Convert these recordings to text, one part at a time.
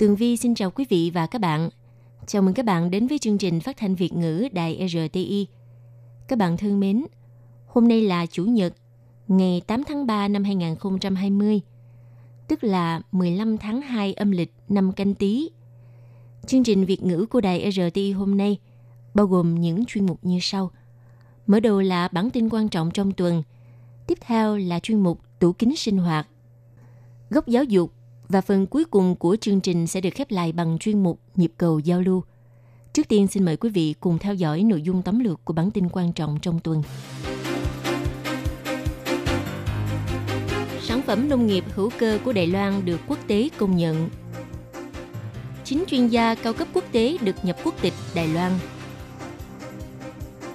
Tường Vi xin chào quý vị và các bạn. Chào mừng các bạn đến với chương trình phát thanh Việt ngữ Đài RTI. Các bạn thân mến, hôm nay là Chủ nhật, ngày 8 tháng 3 năm 2020, tức là 15 tháng 2 âm lịch năm canh tí. Chương trình Việt ngữ của Đài RTI hôm nay bao gồm những chuyên mục như sau. Mở đầu là bản tin quan trọng trong tuần, tiếp theo là chuyên mục tủ kính sinh hoạt, góc giáo dục và phần cuối cùng của chương trình sẽ được khép lại bằng chuyên mục nhịp cầu giao lưu. Trước tiên xin mời quý vị cùng theo dõi nội dung tóm lược của bản tin quan trọng trong tuần. Sản phẩm nông nghiệp hữu cơ của Đài Loan được quốc tế công nhận. Chính chuyên gia cao cấp quốc tế được nhập quốc tịch Đài Loan.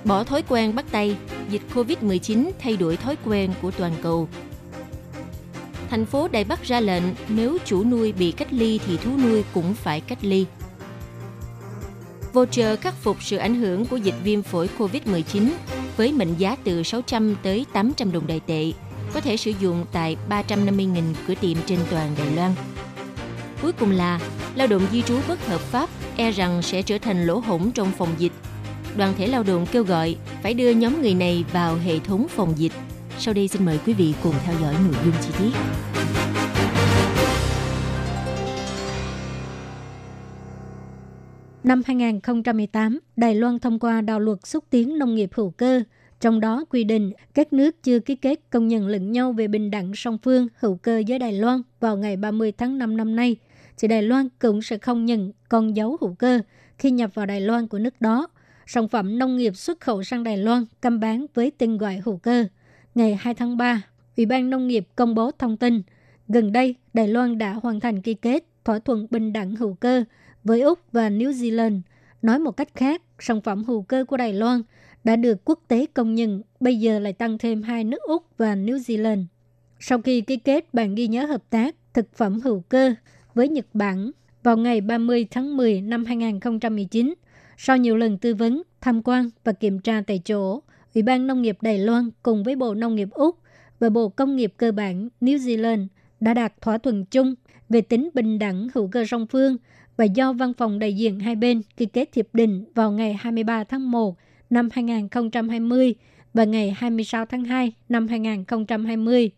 Bỏ thói quen bắt tay, dịch COVID-19 thay đổi thói quen của toàn cầu thành phố Đài Bắc ra lệnh nếu chủ nuôi bị cách ly thì thú nuôi cũng phải cách ly. Voucher khắc phục sự ảnh hưởng của dịch viêm phổi COVID-19 với mệnh giá từ 600 tới 800 đồng đại tệ, có thể sử dụng tại 350.000 cửa tiệm trên toàn Đài Loan. Cuối cùng là lao động di trú bất hợp pháp e rằng sẽ trở thành lỗ hổng trong phòng dịch. Đoàn thể lao động kêu gọi phải đưa nhóm người này vào hệ thống phòng dịch. Sau đây xin mời quý vị cùng theo dõi nội dung chi tiết. Năm 2018, Đài Loan thông qua đạo luật xúc tiến nông nghiệp hữu cơ, trong đó quy định các nước chưa ký kết công nhận lẫn nhau về bình đẳng song phương hữu cơ với Đài Loan vào ngày 30 tháng 5 năm nay, thì Đài Loan cũng sẽ không nhận con dấu hữu cơ khi nhập vào Đài Loan của nước đó. Sản phẩm nông nghiệp xuất khẩu sang Đài Loan cam bán với tên gọi hữu cơ. Ngày 2 tháng 3, Ủy ban Nông nghiệp công bố thông tin, gần đây Đài Loan đã hoàn thành ký kết thỏa thuận bình đẳng hữu cơ với Úc và New Zealand. Nói một cách khác, sản phẩm hữu cơ của Đài Loan đã được quốc tế công nhận, bây giờ lại tăng thêm hai nước Úc và New Zealand. Sau khi ký kết bản ghi nhớ hợp tác thực phẩm hữu cơ với Nhật Bản vào ngày 30 tháng 10 năm 2019, sau nhiều lần tư vấn, tham quan và kiểm tra tại chỗ, Ủy ban Nông nghiệp Đài Loan cùng với Bộ Nông nghiệp Úc và Bộ Công nghiệp Cơ bản New Zealand đã đạt thỏa thuận chung về tính bình đẳng hữu cơ song phương và do văn phòng đại diện hai bên ký kết hiệp định vào ngày 23 tháng 1 năm 2020 và ngày 26 tháng 2 năm 2020.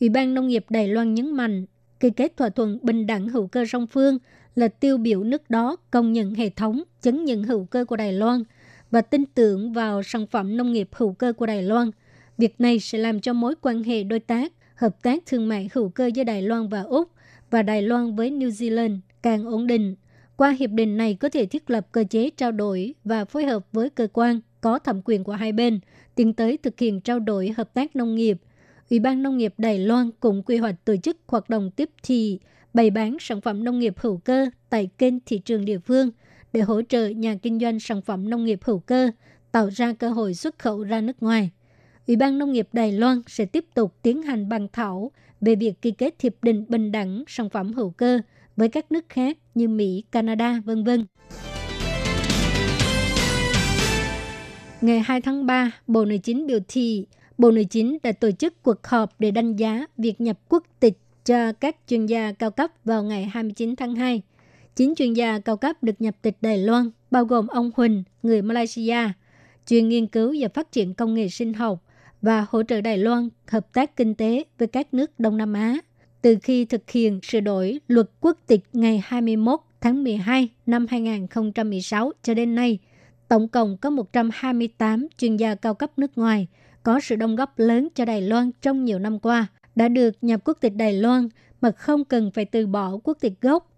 Ủy ban Nông nghiệp Đài Loan nhấn mạnh, ký kết thỏa thuận bình đẳng hữu cơ song phương là tiêu biểu nước đó công nhận hệ thống, chứng nhận hữu cơ của Đài Loan và tin tưởng vào sản phẩm nông nghiệp hữu cơ của Đài Loan. Việc này sẽ làm cho mối quan hệ đối tác, hợp tác thương mại hữu cơ giữa Đài Loan và Úc và Đài Loan với New Zealand càng ổn định. Qua hiệp định này có thể thiết lập cơ chế trao đổi và phối hợp với cơ quan có thẩm quyền của hai bên, tiến tới thực hiện trao đổi hợp tác nông nghiệp. Ủy ban Nông nghiệp Đài Loan cũng quy hoạch tổ chức hoạt động tiếp thị, bày bán sản phẩm nông nghiệp hữu cơ tại kênh thị trường địa phương để hỗ trợ nhà kinh doanh sản phẩm nông nghiệp hữu cơ, tạo ra cơ hội xuất khẩu ra nước ngoài. Ủy ban Nông nghiệp Đài Loan sẽ tiếp tục tiến hành bàn thảo về việc ký kết hiệp định bình đẳng sản phẩm hữu cơ với các nước khác như Mỹ, Canada, vân vân. Ngày 2 tháng 3, Bộ Nội chính biểu thị Bộ Nội chính đã tổ chức cuộc họp để đánh giá việc nhập quốc tịch cho các chuyên gia cao cấp vào ngày 29 tháng 2. Chín chuyên gia cao cấp được nhập tịch Đài Loan, bao gồm ông Huỳnh, người Malaysia, chuyên nghiên cứu và phát triển công nghệ sinh học và hỗ trợ Đài Loan hợp tác kinh tế với các nước Đông Nam Á từ khi thực hiện sửa đổi luật quốc tịch ngày 21 tháng 12 năm 2016 cho đến nay, tổng cộng có 128 chuyên gia cao cấp nước ngoài có sự đóng góp lớn cho Đài Loan trong nhiều năm qua đã được nhập quốc tịch Đài Loan mà không cần phải từ bỏ quốc tịch gốc.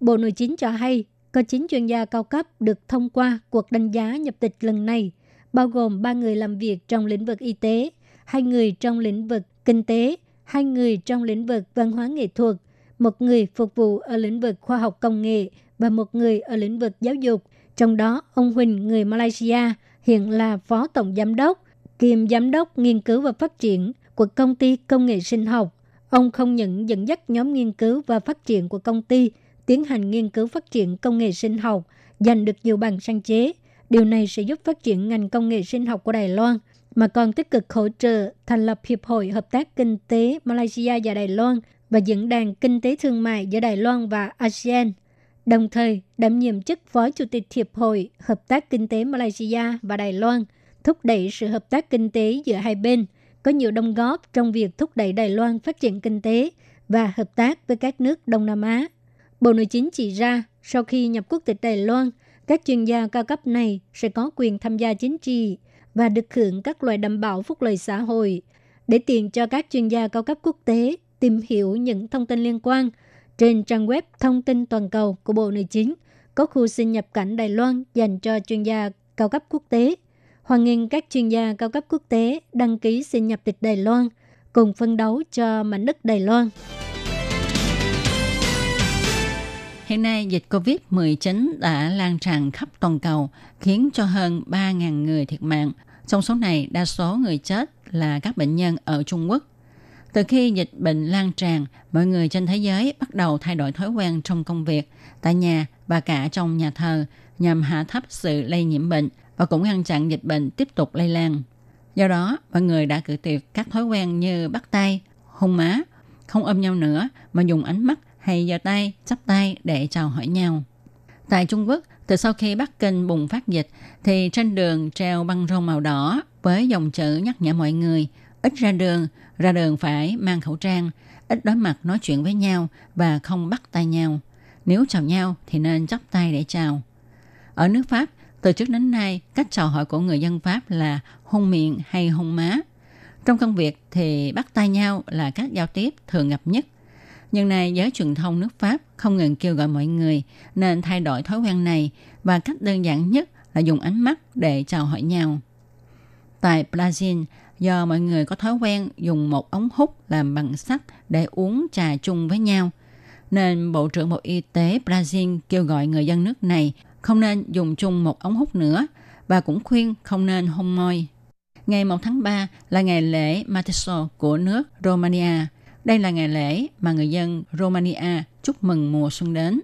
Bộ Nội chính cho hay có 9 chuyên gia cao cấp được thông qua cuộc đánh giá nhập tịch lần này, bao gồm 3 người làm việc trong lĩnh vực y tế, hai người trong lĩnh vực kinh tế, hai người trong lĩnh vực văn hóa nghệ thuật, một người phục vụ ở lĩnh vực khoa học công nghệ và một người ở lĩnh vực giáo dục. Trong đó, ông Huỳnh, người Malaysia, hiện là phó tổng giám đốc, kiêm giám đốc nghiên cứu và phát triển của công ty công nghệ sinh học. Ông không những dẫn dắt nhóm nghiên cứu và phát triển của công ty tiến hành nghiên cứu phát triển công nghệ sinh học, giành được nhiều bằng sáng chế. Điều này sẽ giúp phát triển ngành công nghệ sinh học của Đài Loan, mà còn tích cực hỗ trợ thành lập Hiệp hội Hợp tác Kinh tế Malaysia và Đài Loan và Diễn đàn Kinh tế Thương mại giữa Đài Loan và ASEAN. Đồng thời, đảm nhiệm chức Phó Chủ tịch Hiệp hội Hợp tác Kinh tế Malaysia và Đài Loan, thúc đẩy sự hợp tác kinh tế giữa hai bên, có nhiều đóng góp trong việc thúc đẩy Đài Loan phát triển kinh tế và hợp tác với các nước Đông Nam Á. Bộ Nội chính chỉ ra, sau khi nhập quốc tịch Đài Loan, các chuyên gia cao cấp này sẽ có quyền tham gia chính trị và được hưởng các loại đảm bảo phúc lợi xã hội để tiện cho các chuyên gia cao cấp quốc tế tìm hiểu những thông tin liên quan trên trang web thông tin toàn cầu của Bộ Nội chính có khu xin nhập cảnh Đài Loan dành cho chuyên gia cao cấp quốc tế. Hoan nghênh các chuyên gia cao cấp quốc tế đăng ký xin nhập tịch Đài Loan cùng phân đấu cho mảnh đất Đài Loan. Hiện nay, dịch COVID-19 đã lan tràn khắp toàn cầu, khiến cho hơn 3.000 người thiệt mạng. Trong số này, đa số người chết là các bệnh nhân ở Trung Quốc. Từ khi dịch bệnh lan tràn, mọi người trên thế giới bắt đầu thay đổi thói quen trong công việc, tại nhà và cả trong nhà thờ nhằm hạ thấp sự lây nhiễm bệnh và cũng ngăn chặn dịch bệnh tiếp tục lây lan. Do đó, mọi người đã cử tuyệt các thói quen như bắt tay, hôn má, không ôm nhau nữa mà dùng ánh mắt hay giơ tay, chắp tay để chào hỏi nhau. Tại Trung Quốc, từ sau khi Bắc Kinh bùng phát dịch, thì trên đường treo băng rôn màu đỏ với dòng chữ nhắc nhở mọi người ít ra đường, ra đường phải mang khẩu trang, ít đối mặt nói chuyện với nhau và không bắt tay nhau. Nếu chào nhau thì nên chắp tay để chào. Ở nước Pháp, từ trước đến nay, cách chào hỏi của người dân Pháp là hôn miệng hay hôn má. Trong công việc thì bắt tay nhau là cách giao tiếp thường gặp nhất. Nhưng này giới truyền thông nước Pháp không ngừng kêu gọi mọi người nên thay đổi thói quen này và cách đơn giản nhất là dùng ánh mắt để chào hỏi nhau. Tại Brazil, do mọi người có thói quen dùng một ống hút làm bằng sắt để uống trà chung với nhau, nên Bộ trưởng Bộ Y tế Brazil kêu gọi người dân nước này không nên dùng chung một ống hút nữa và cũng khuyên không nên hôn môi. Ngày 1 tháng 3 là ngày lễ matiso của nước Romania. Đây là ngày lễ mà người dân Romania chúc mừng mùa xuân đến.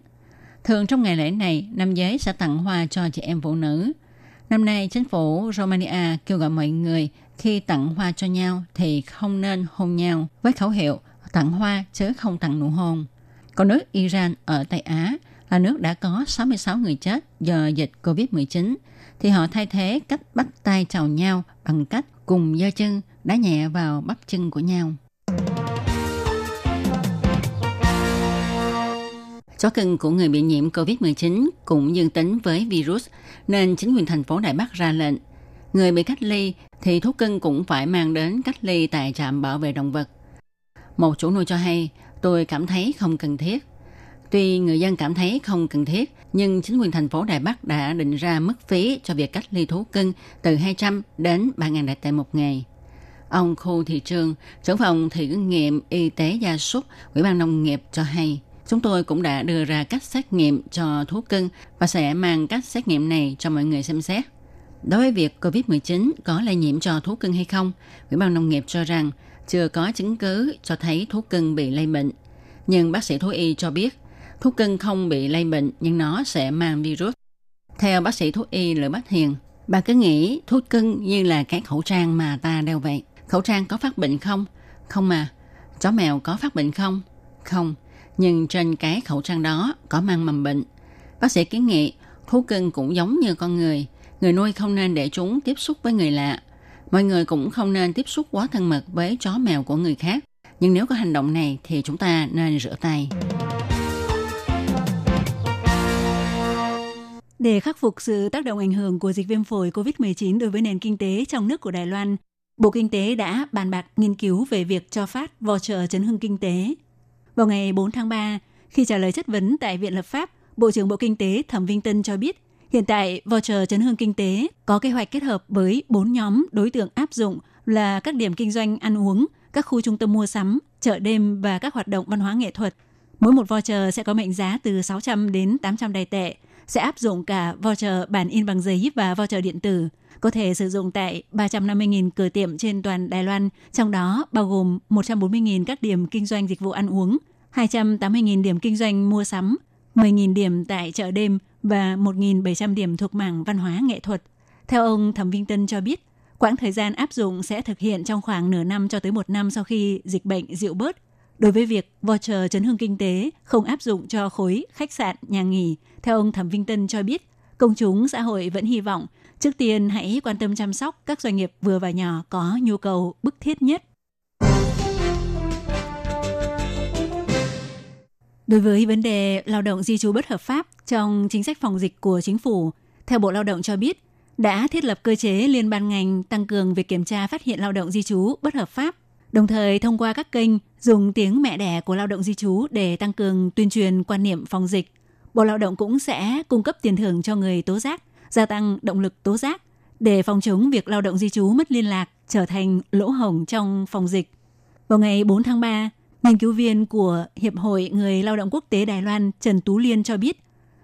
Thường trong ngày lễ này, nam giới sẽ tặng hoa cho chị em phụ nữ. Năm nay, chính phủ Romania kêu gọi mọi người khi tặng hoa cho nhau thì không nên hôn nhau với khẩu hiệu tặng hoa chứ không tặng nụ hôn. Còn nước Iran ở Tây Á là nước đã có 66 người chết do dịch COVID-19 thì họ thay thế cách bắt tay chào nhau bằng cách cùng giơ chân đá nhẹ vào bắp chân của nhau. Chó cưng của người bị nhiễm COVID-19 cũng dương tính với virus, nên chính quyền thành phố Đài Bắc ra lệnh. Người bị cách ly thì thú cưng cũng phải mang đến cách ly tại trạm bảo vệ động vật. Một chủ nuôi cho hay, tôi cảm thấy không cần thiết. Tuy người dân cảm thấy không cần thiết, nhưng chính quyền thành phố Đài Bắc đã định ra mức phí cho việc cách ly thú cưng từ 200 đến 3.000 đại tệ một ngày. Ông Khu Thị Trương, trưởng phòng thử nghiệm y tế gia súc, Ủy ban Nông nghiệp cho hay, chúng tôi cũng đã đưa ra cách xét nghiệm cho thú cưng và sẽ mang cách xét nghiệm này cho mọi người xem xét. Đối với việc COVID-19 có lây nhiễm cho thú cưng hay không, Ủy ban Nông nghiệp cho rằng chưa có chứng cứ cho thấy thú cưng bị lây bệnh. Nhưng bác sĩ thú y cho biết, thú cưng không bị lây bệnh nhưng nó sẽ mang virus. Theo bác sĩ thú y Lữ Bách Hiền, bà cứ nghĩ thú cưng như là cái khẩu trang mà ta đeo vậy. Khẩu trang có phát bệnh không? Không mà. Chó mèo có phát bệnh không? Không. Nhưng trên cái khẩu trang đó có mang mầm bệnh. Bác sĩ kiến nghị thú cưng cũng giống như con người. Người nuôi không nên để chúng tiếp xúc với người lạ. Mọi người cũng không nên tiếp xúc quá thân mật với chó mèo của người khác. Nhưng nếu có hành động này thì chúng ta nên rửa tay. Để khắc phục sự tác động ảnh hưởng của dịch viêm phổi COVID-19 đối với nền kinh tế trong nước của Đài Loan, Bộ Kinh tế đã bàn bạc nghiên cứu về việc cho phát voucher chấn hưng kinh tế. Vào ngày 4 tháng 3, khi trả lời chất vấn tại Viện Lập pháp, Bộ trưởng Bộ Kinh tế Thẩm Vinh Tân cho biết, hiện tại voucher chấn hương kinh tế có kế hoạch kết hợp với 4 nhóm đối tượng áp dụng là các điểm kinh doanh ăn uống, các khu trung tâm mua sắm, chợ đêm và các hoạt động văn hóa nghệ thuật. Mỗi một voucher sẽ có mệnh giá từ 600 đến 800 đài tệ, sẽ áp dụng cả voucher bản in bằng giấy và voucher điện tử, có thể sử dụng tại 350.000 cửa tiệm trên toàn Đài Loan, trong đó bao gồm 140.000 các điểm kinh doanh dịch vụ ăn uống, 280.000 điểm kinh doanh mua sắm, 10.000 điểm tại chợ đêm và 1.700 điểm thuộc mảng văn hóa nghệ thuật. Theo ông Thẩm Vinh Tân cho biết, quãng thời gian áp dụng sẽ thực hiện trong khoảng nửa năm cho tới một năm sau khi dịch bệnh dịu bớt. Đối với việc voucher chấn hương kinh tế không áp dụng cho khối khách sạn, nhà nghỉ, theo ông Thẩm Vinh Tân cho biết, công chúng xã hội vẫn hy vọng trước tiên hãy quan tâm chăm sóc các doanh nghiệp vừa và nhỏ có nhu cầu bức thiết nhất. Đối với vấn đề lao động di trú bất hợp pháp trong chính sách phòng dịch của chính phủ, theo Bộ Lao động cho biết, đã thiết lập cơ chế liên ban ngành tăng cường việc kiểm tra phát hiện lao động di trú bất hợp pháp, đồng thời thông qua các kênh dùng tiếng mẹ đẻ của lao động di trú để tăng cường tuyên truyền quan niệm phòng dịch. Bộ Lao động cũng sẽ cung cấp tiền thưởng cho người tố giác, gia tăng động lực tố giác để phòng chống việc lao động di trú mất liên lạc trở thành lỗ hổng trong phòng dịch. Vào ngày 4 tháng 3, nghiên cứu viên của Hiệp hội Người lao động quốc tế Đài Loan Trần Tú Liên cho biết,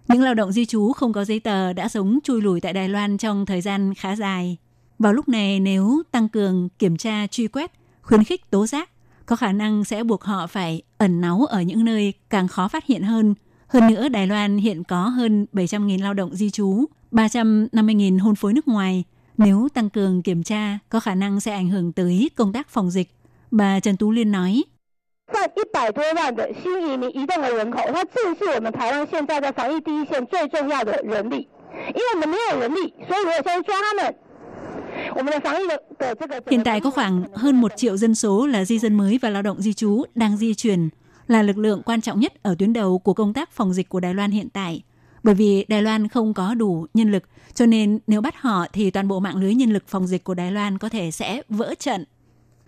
những lao động di trú không có giấy tờ đã sống chui lùi tại Đài Loan trong thời gian khá dài. Vào lúc này nếu tăng cường kiểm tra truy quét, khuyến khích tố giác, có khả năng sẽ buộc họ phải ẩn náu ở những nơi càng khó phát hiện hơn. Hơn nữa, Đài Loan hiện có hơn 700.000 lao động di trú, 350.000 hôn phối nước ngoài. Nếu tăng cường kiểm tra, có khả năng sẽ ảnh hưởng tới công tác phòng dịch. Bà Trần Tú Liên nói, 占一百多万的新移民移动的人口，它正是我们台湾现在在防疫第一线最重要的人力。因为我们没有人力，所以如果现在抓他们， Hiện tại có khoảng hơn 1 triệu dân số là di dân mới và lao động di trú đang di chuyển, là lực lượng quan trọng nhất ở tuyến đầu của công tác phòng dịch của Đài Loan hiện tại. Bởi vì Đài Loan không có đủ nhân lực, cho nên nếu bắt họ thì toàn bộ mạng lưới nhân lực phòng dịch của Đài Loan có thể sẽ vỡ trận.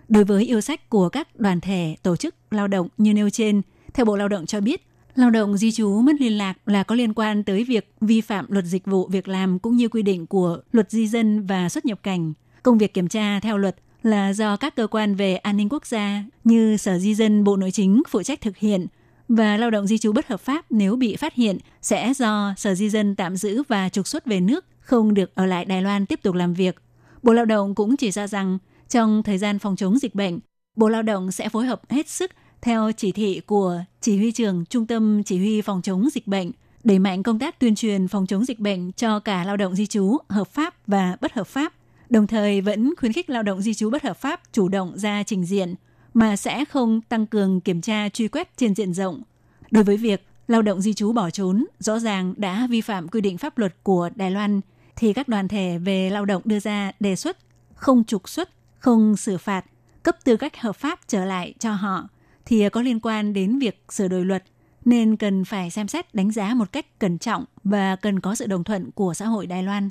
Đối với yêu sách của các đoàn thể, tổ chức lao động như nêu trên, theo Bộ Lao động cho biết, lao động di trú mất liên lạc là có liên quan tới việc vi phạm luật dịch vụ việc làm cũng như quy định của luật di dân và xuất nhập cảnh. Công việc kiểm tra theo luật là do các cơ quan về an ninh quốc gia như Sở Di dân Bộ Nội chính phụ trách thực hiện và lao động di trú bất hợp pháp nếu bị phát hiện sẽ do Sở Di dân tạm giữ và trục xuất về nước, không được ở lại Đài Loan tiếp tục làm việc. Bộ Lao động cũng chỉ ra rằng trong thời gian phòng chống dịch bệnh, Bộ Lao động sẽ phối hợp hết sức theo chỉ thị của Chỉ huy trưởng Trung tâm Chỉ huy phòng chống dịch bệnh, đẩy mạnh công tác tuyên truyền phòng chống dịch bệnh cho cả lao động di trú hợp pháp và bất hợp pháp, đồng thời vẫn khuyến khích lao động di trú bất hợp pháp chủ động ra trình diện, mà sẽ không tăng cường kiểm tra truy quét trên diện rộng. Đối với việc lao động di trú bỏ trốn rõ ràng đã vi phạm quy định pháp luật của Đài Loan, thì các đoàn thể về lao động đưa ra đề xuất không trục xuất không xử phạt, cấp tư cách hợp pháp trở lại cho họ thì có liên quan đến việc sửa đổi luật, nên cần phải xem xét đánh giá một cách cẩn trọng và cần có sự đồng thuận của xã hội Đài Loan.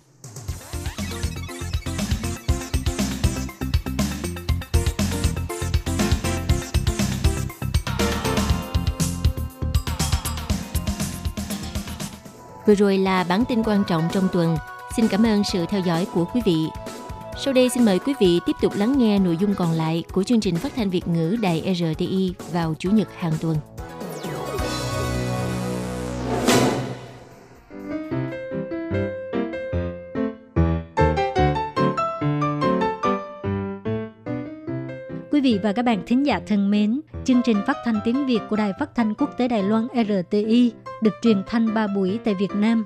Vừa rồi là bản tin quan trọng trong tuần. Xin cảm ơn sự theo dõi của quý vị. Sau đây xin mời quý vị tiếp tục lắng nghe nội dung còn lại của chương trình phát thanh Việt ngữ Đài RTI vào Chủ nhật hàng tuần. Quý vị và các bạn thính giả thân mến, chương trình phát thanh tiếng Việt của Đài Phát thanh Quốc tế Đài Loan RTI được truyền thanh 3 buổi tại Việt Nam,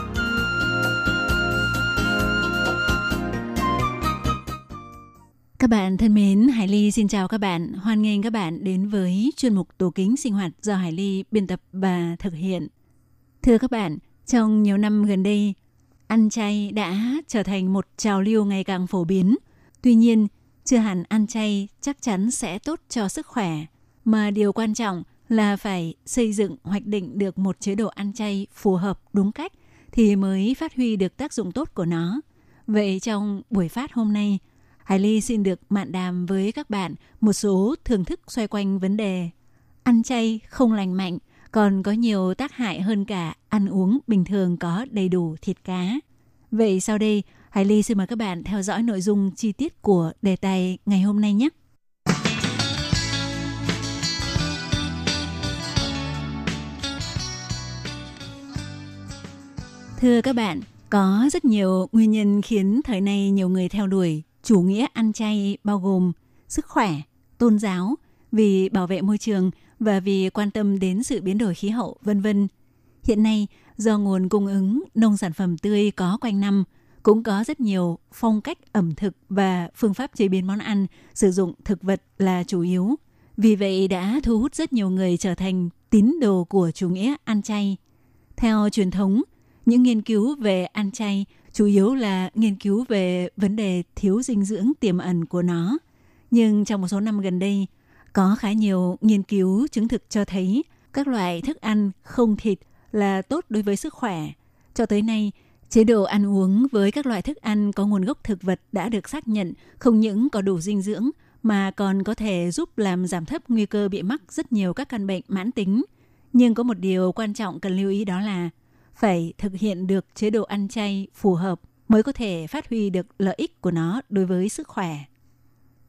Bạn thân mến, Hải Ly xin chào các bạn. Hoan nghênh các bạn đến với chuyên mục tủ kính sinh hoạt do Hải Ly biên tập và thực hiện. Thưa các bạn, trong nhiều năm gần đây, ăn chay đã trở thành một trào lưu ngày càng phổ biến. Tuy nhiên, chưa hẳn ăn chay chắc chắn sẽ tốt cho sức khỏe, mà điều quan trọng là phải xây dựng hoạch định được một chế độ ăn chay phù hợp đúng cách thì mới phát huy được tác dụng tốt của nó. Vậy trong buổi phát hôm nay, Hải Ly xin được mạn đàm với các bạn một số thưởng thức xoay quanh vấn đề ăn chay không lành mạnh còn có nhiều tác hại hơn cả ăn uống bình thường có đầy đủ thịt cá. Vậy sau đây, Hải Ly xin mời các bạn theo dõi nội dung chi tiết của đề tài ngày hôm nay nhé. Thưa các bạn, có rất nhiều nguyên nhân khiến thời nay nhiều người theo đuổi chủ nghĩa ăn chay bao gồm sức khỏe, tôn giáo, vì bảo vệ môi trường và vì quan tâm đến sự biến đổi khí hậu, vân vân. Hiện nay, do nguồn cung ứng nông sản phẩm tươi có quanh năm, cũng có rất nhiều phong cách ẩm thực và phương pháp chế biến món ăn sử dụng thực vật là chủ yếu. Vì vậy đã thu hút rất nhiều người trở thành tín đồ của chủ nghĩa ăn chay. Theo truyền thống, những nghiên cứu về ăn chay chủ yếu là nghiên cứu về vấn đề thiếu dinh dưỡng tiềm ẩn của nó. Nhưng trong một số năm gần đây, có khá nhiều nghiên cứu chứng thực cho thấy các loại thức ăn không thịt là tốt đối với sức khỏe. Cho tới nay, chế độ ăn uống với các loại thức ăn có nguồn gốc thực vật đã được xác nhận không những có đủ dinh dưỡng mà còn có thể giúp làm giảm thấp nguy cơ bị mắc rất nhiều các căn bệnh mãn tính. Nhưng có một điều quan trọng cần lưu ý đó là phải thực hiện được chế độ ăn chay phù hợp mới có thể phát huy được lợi ích của nó đối với sức khỏe.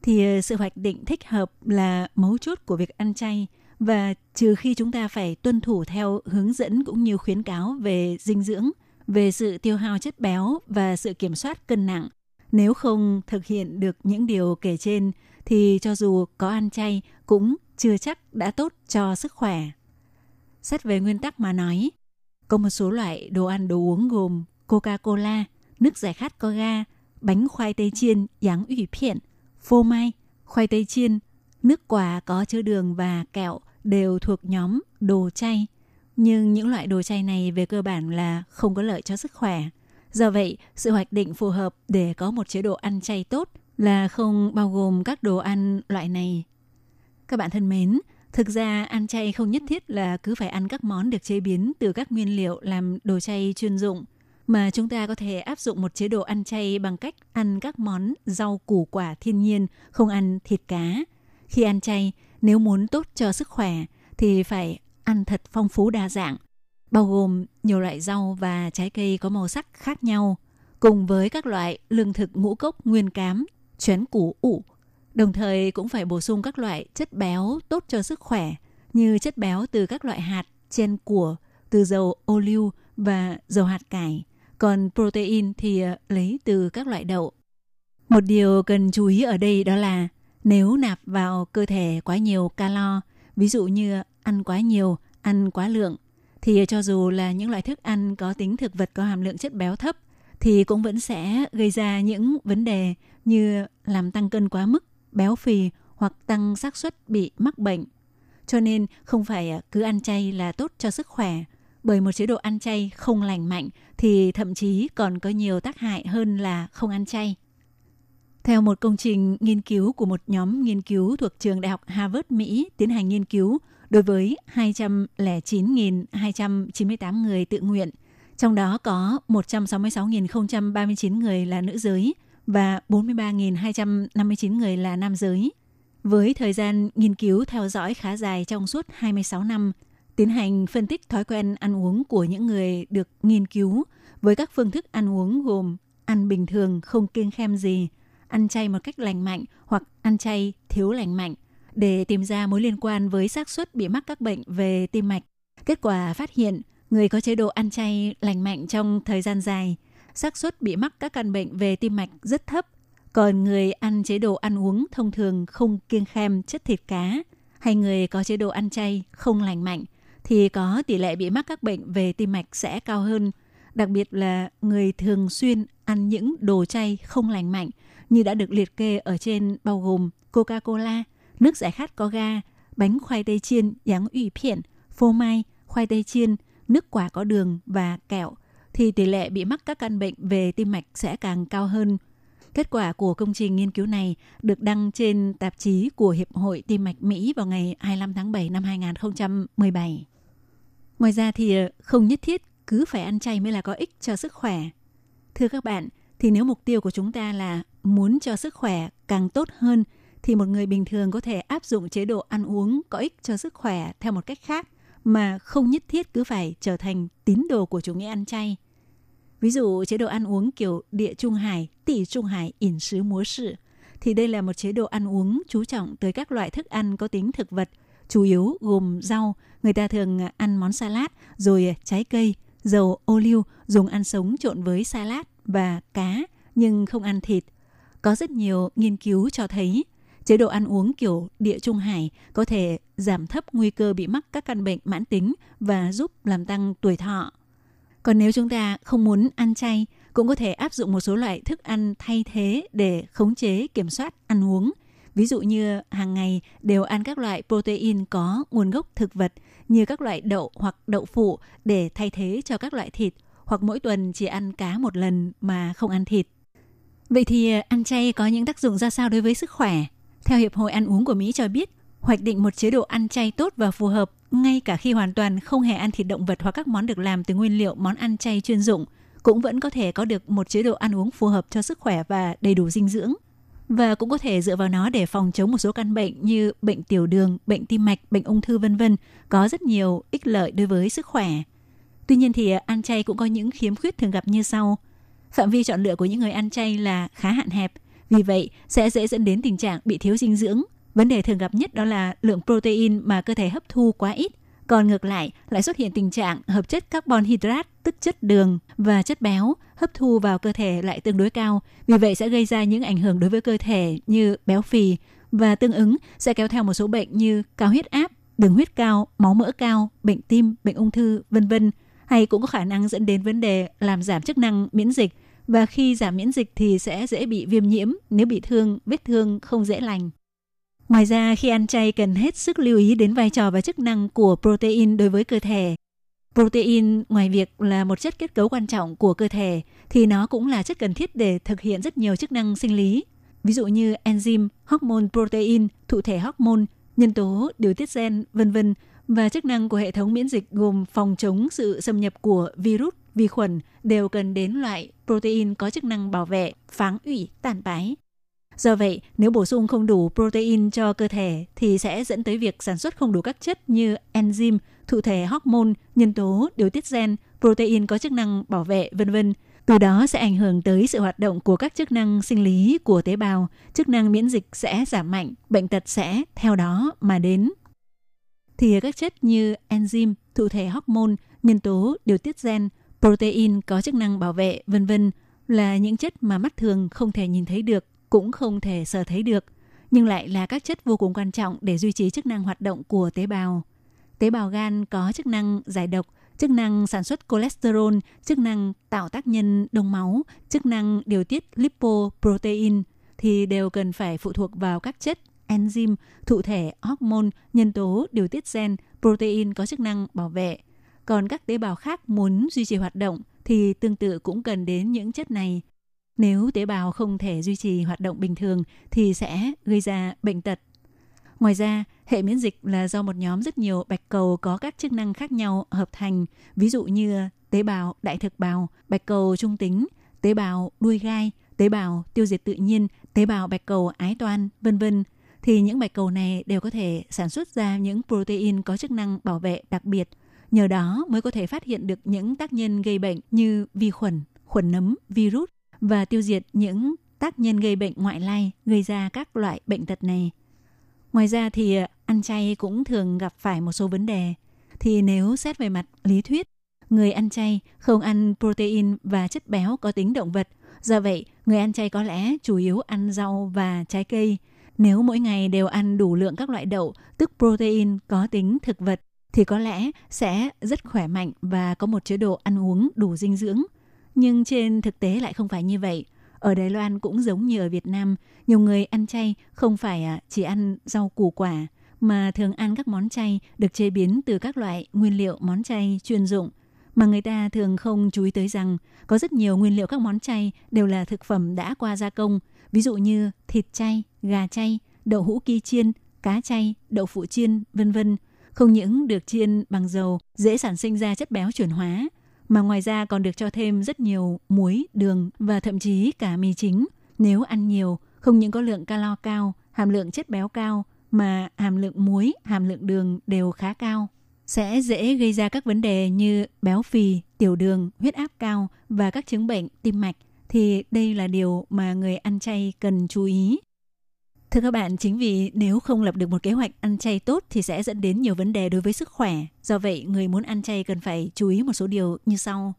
Thì ờ, sự hoạch định thích hợp là mấu chốt của việc ăn chay và trừ khi chúng ta phải tuân thủ theo hướng dẫn cũng như khuyến cáo về dinh dưỡng, về sự tiêu hao chất béo và sự kiểm soát cân nặng. Nếu không thực hiện được những điều kể trên thì cho dù có ăn chay cũng chưa chắc đã tốt cho sức khỏe. Xét về nguyên tắc mà nói, có một số loại đồ ăn đồ uống gồm Coca-Cola, nước giải khát có ga, bánh khoai tây chiên, giáng ủy phiện, phô mai, khoai tây chiên, nước quả có chứa đường và kẹo đều thuộc nhóm đồ chay. Nhưng những loại đồ chay này về cơ bản là không có lợi cho sức khỏe. Do vậy, sự hoạch định phù hợp để có một chế độ ăn chay tốt là không bao gồm các đồ ăn loại này. Các bạn thân mến, Thực ra ăn chay không nhất thiết là cứ phải ăn các món được chế biến từ các nguyên liệu làm đồ chay chuyên dụng, mà chúng ta có thể áp dụng một chế độ ăn chay bằng cách ăn các món rau củ quả thiên nhiên, không ăn thịt cá. Khi ăn chay, nếu muốn tốt cho sức khỏe thì phải ăn thật phong phú đa dạng, bao gồm nhiều loại rau và trái cây có màu sắc khác nhau, cùng với các loại lương thực ngũ cốc nguyên cám, chén củ ủ, Đồng thời cũng phải bổ sung các loại chất béo tốt cho sức khỏe như chất béo từ các loại hạt, chen của, từ dầu ô liu và dầu hạt cải. Còn protein thì ờ, lấy từ các loại đậu. Một điều cần chú ý ở đây đó là nếu nạp vào cơ thể quá nhiều calo, ví dụ như ăn quá nhiều, ăn quá lượng, thì cho dù là những loại thức ăn có tính thực vật có hàm lượng chất béo thấp, thì cũng vẫn sẽ gây ra những vấn đề như làm tăng cân quá mức béo phì hoặc tăng xác suất bị mắc bệnh. Cho nên không phải à, cứ ăn chay là tốt cho sức khỏe, bởi một chế độ ăn chay không lành mạnh thì thậm chí còn có nhiều tác hại hơn là không ăn chay. Theo một công trình nghiên cứu của một nhóm nghiên cứu thuộc trường Đại học Harvard Mỹ tiến hành nghiên cứu đối với 209.298 người tự nguyện, trong đó có 166.039 người là nữ giới và 43.259 người là nam giới. Với thời gian nghiên cứu theo dõi khá dài trong suốt 26 năm, tiến hành phân tích thói quen ăn uống của những người được nghiên cứu với các phương thức ăn uống gồm ăn bình thường không kiêng khem gì, ăn chay một cách lành mạnh hoặc ăn chay thiếu lành mạnh để tìm ra mối liên quan với xác suất bị mắc các bệnh về tim mạch. Kết quả phát hiện người có chế độ ăn chay lành mạnh trong thời gian dài, xác suất bị mắc các căn bệnh về tim mạch rất thấp. Còn người ăn chế độ ăn uống thông thường không kiêng khem chất thịt cá hay người có chế độ ăn chay không lành mạnh thì có tỷ lệ bị mắc các bệnh về tim mạch sẽ cao hơn. Đặc biệt là người thường xuyên ăn những đồ chay không lành mạnh như đã được liệt kê ở trên bao gồm Coca-Cola, nước giải khát có ga, bánh khoai tây chiên, dáng ủy phiện, phô mai, khoai tây chiên, nước quả có đường và kẹo thì tỷ lệ bị mắc các căn bệnh về tim mạch sẽ càng cao hơn. Kết quả của công trình nghiên cứu này được đăng trên tạp chí của Hiệp hội Tim mạch Mỹ vào ngày 25 tháng 7 năm 2017. Ngoài ra thì ờ, không nhất thiết cứ phải ăn chay mới là có ích cho sức khỏe. Thưa các bạn, thì nếu mục tiêu của chúng ta là muốn cho sức khỏe càng tốt hơn thì một người bình thường có thể áp dụng chế độ ăn uống có ích cho sức khỏe theo một cách khác mà không nhất thiết cứ phải trở thành tín đồ của chủ nghĩa ăn chay. Ví dụ chế độ ăn uống kiểu địa trung hải, tỷ trung hải, ỉn sứ múa sự thì đây là một chế độ ăn uống chú trọng tới các loại thức ăn có tính thực vật, chủ yếu gồm rau, người ta thường à, ăn món salad, rồi à, trái cây, dầu ô liu dùng ăn sống trộn với salad và cá nhưng không ăn thịt. Có rất nhiều nghiên cứu cho thấy chế độ ăn uống kiểu địa trung hải có thể giảm thấp nguy cơ bị mắc các căn bệnh mãn tính và giúp làm tăng tuổi thọ. Còn nếu chúng ta không muốn ăn chay, cũng có thể áp dụng một số loại thức ăn thay thế để khống chế kiểm soát ăn uống. Ví dụ như hàng ngày đều ăn các loại protein có nguồn gốc thực vật như các loại đậu hoặc đậu phụ để thay thế cho các loại thịt hoặc mỗi tuần chỉ ăn cá một lần mà không ăn thịt. Vậy thì ờ, ăn chay có những tác dụng ra sao đối với sức khỏe? Theo Hiệp hội Ăn uống của Mỹ cho biết, hoạch định một chế độ ăn chay tốt và phù hợp ngay cả khi hoàn toàn không hề ăn thịt động vật hoặc các món được làm từ nguyên liệu món ăn chay chuyên dụng, cũng vẫn có thể có được một chế độ ăn uống phù hợp cho sức khỏe và đầy đủ dinh dưỡng. Và cũng có thể dựa vào nó để phòng chống một số căn bệnh như bệnh tiểu đường, bệnh tim mạch, bệnh ung thư vân vân, có rất nhiều ích lợi đối với sức khỏe. Tuy nhiên thì ăn chay cũng có những khiếm khuyết thường gặp như sau. Phạm vi chọn lựa của những người ăn chay là khá hạn hẹp, vì vậy sẽ dễ dẫn đến tình trạng bị thiếu dinh dưỡng. Vấn đề thường gặp nhất đó là lượng protein mà cơ thể hấp thu quá ít. Còn ngược lại, lại xuất hiện tình trạng hợp chất carbon hydrate, tức chất đường và chất béo hấp thu vào cơ thể lại tương đối cao. Vì vậy sẽ gây ra những ảnh hưởng đối với cơ thể như béo phì và tương ứng sẽ kéo theo một số bệnh như cao huyết áp, đường huyết cao, máu mỡ cao, bệnh tim, bệnh ung thư, vân vân hay cũng có khả năng dẫn đến vấn đề làm giảm chức năng miễn dịch và khi giảm miễn dịch thì sẽ dễ bị viêm nhiễm nếu bị thương, vết thương không dễ lành. Ngoài ra, khi ăn chay cần hết sức lưu ý đến vai trò và chức năng của protein đối với cơ thể. Protein ngoài việc là một chất kết cấu quan trọng của cơ thể thì nó cũng là chất cần thiết để thực hiện rất nhiều chức năng sinh lý. Ví dụ như enzyme, hormone protein, thụ thể hormone, nhân tố điều tiết gen, vân vân và chức năng của hệ thống miễn dịch gồm phòng chống sự xâm nhập của virus, vi khuẩn đều cần đến loại protein có chức năng bảo vệ, pháng ủy, tàn bái. Do vậy, nếu bổ sung không đủ protein cho cơ thể thì sẽ dẫn tới việc sản xuất không đủ các chất như enzyme, thụ thể hormone, nhân tố, điều tiết gen, protein có chức năng bảo vệ, vân vân. Từ đó sẽ ảnh hưởng tới sự hoạt động của các chức năng sinh lý của tế bào, chức năng miễn dịch sẽ giảm mạnh, bệnh tật sẽ theo đó mà đến. Thì các chất như enzyme, thụ thể hormone, nhân tố điều tiết gen, protein có chức năng bảo vệ, vân vân là những chất mà mắt thường không thể nhìn thấy được, cũng không thể sờ thấy được, nhưng lại là các chất vô cùng quan trọng để duy trì chức năng hoạt động của tế bào. Tế bào gan có chức năng giải độc, chức năng sản xuất cholesterol, chức năng tạo tác nhân đông máu, chức năng điều tiết lipoprotein thì đều cần phải phụ thuộc vào các chất enzyme, thụ thể, hormone, nhân tố, điều tiết gen, protein có chức năng bảo vệ. Còn các tế bào khác muốn duy trì hoạt động thì tương tự cũng cần đến những chất này. Nếu tế bào không thể duy trì hoạt động bình thường thì sẽ gây ra bệnh tật. Ngoài ra, hệ miễn dịch là do một nhóm rất nhiều bạch cầu có các chức năng khác nhau hợp thành, ví dụ như tế bào đại thực bào, bạch cầu trung tính, tế bào đuôi gai, tế bào tiêu diệt tự nhiên, tế bào bạch cầu ái toan, vân vân thì những bạch cầu này đều có thể sản xuất ra những protein có chức năng bảo vệ đặc biệt. Nhờ đó mới có thể phát hiện được những tác nhân gây bệnh như vi khuẩn, khuẩn nấm, virus và tiêu diệt những tác nhân gây bệnh ngoại lai gây ra các loại bệnh tật này. Ngoài ra thì ờ, ăn chay cũng thường gặp phải một số vấn đề. Thì nếu xét về mặt lý thuyết, người ăn chay không ăn protein và chất béo có tính động vật. Do vậy, người ăn chay có lẽ chủ yếu ăn rau và trái cây. Nếu mỗi ngày đều ăn đủ lượng các loại đậu, tức protein có tính thực vật, thì có lẽ sẽ rất khỏe mạnh và có một chế độ ăn uống đủ dinh dưỡng. Nhưng trên thực tế lại không phải như vậy. Ở Đài Loan cũng giống như ở Việt Nam, nhiều người ăn chay không phải à, chỉ ăn rau củ quả, mà thường ăn các món chay được chế biến từ các loại nguyên liệu món chay chuyên dụng mà người ta thường không chú ý tới rằng có rất nhiều nguyên liệu các món chay đều là thực phẩm đã qua gia công, ví dụ như thịt chay, gà chay, đậu hũ ki chiên, cá chay, đậu phụ chiên, vân vân. Không những được chiên bằng dầu, dễ sản sinh ra chất béo chuyển hóa, mà ngoài ra còn được cho thêm rất nhiều muối, đường và thậm chí cả mì chính. Nếu ăn nhiều, không những có lượng calo cao, hàm lượng chất béo cao, mà hàm lượng muối, hàm lượng đường đều khá cao sẽ dễ gây ra các vấn đề như béo phì, tiểu đường, huyết áp cao và các chứng bệnh tim mạch thì đây là điều mà người ăn chay cần chú ý. Thưa các bạn, chính vì nếu không lập được một kế hoạch ăn chay tốt thì sẽ dẫn đến nhiều vấn đề đối với sức khỏe. Do vậy, người muốn ăn chay cần phải chú ý một số điều như sau.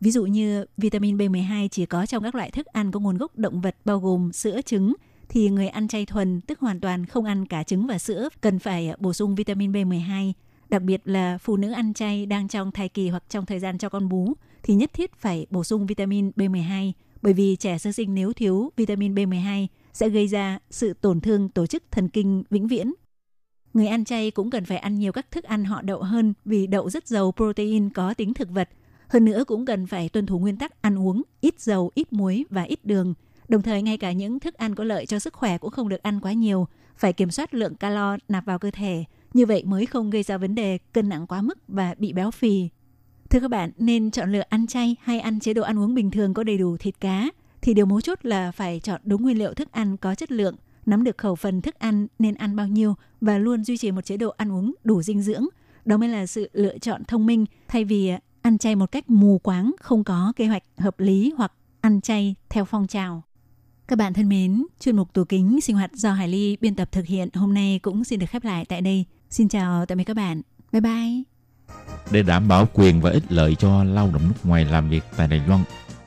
Ví dụ như vitamin B12 chỉ có trong các loại thức ăn có nguồn gốc động vật bao gồm sữa, trứng, thì người ăn chay thuần, tức hoàn toàn không ăn cả trứng và sữa, cần phải à, bổ sung vitamin B12. Đặc biệt là phụ nữ ăn chay đang trong thai kỳ hoặc trong thời gian cho con bú thì nhất thiết phải bổ sung vitamin B12 bởi vì trẻ sơ sinh nếu thiếu vitamin B12 sẽ gây ra sự tổn thương tổ chức thần kinh vĩnh viễn. Người ăn chay cũng cần phải ăn nhiều các thức ăn họ đậu hơn vì đậu rất giàu protein có tính thực vật. Hơn nữa cũng cần phải tuân thủ nguyên tắc ăn uống ít dầu, ít muối và ít đường. Đồng thời ngay cả những thức ăn có lợi cho sức khỏe cũng không được ăn quá nhiều, phải kiểm soát lượng calo nạp vào cơ thể. Như vậy mới không gây ra vấn đề cân nặng quá mức và bị béo phì. Thưa các bạn, nên chọn lựa ăn chay hay ăn chế độ ăn uống bình thường có đầy đủ thịt cá thì điều mấu chốt là phải chọn đúng nguyên liệu thức ăn có chất lượng, nắm được khẩu phần thức ăn nên ăn bao nhiêu và luôn duy trì một chế độ ăn uống đủ dinh dưỡng. Đó mới là sự lựa chọn thông minh thay vì ăn chay một cách mù quáng, không có kế hoạch hợp lý hoặc ăn chay theo phong trào. Các bạn thân mến, chuyên mục tủ kính sinh hoạt do Hải Ly biên tập thực hiện hôm nay cũng xin được khép lại tại đây. Xin chào tạm biệt các bạn. Bye bye. Để đảm bảo quyền và ích lợi cho lao động nước ngoài làm việc tại Đài Loan,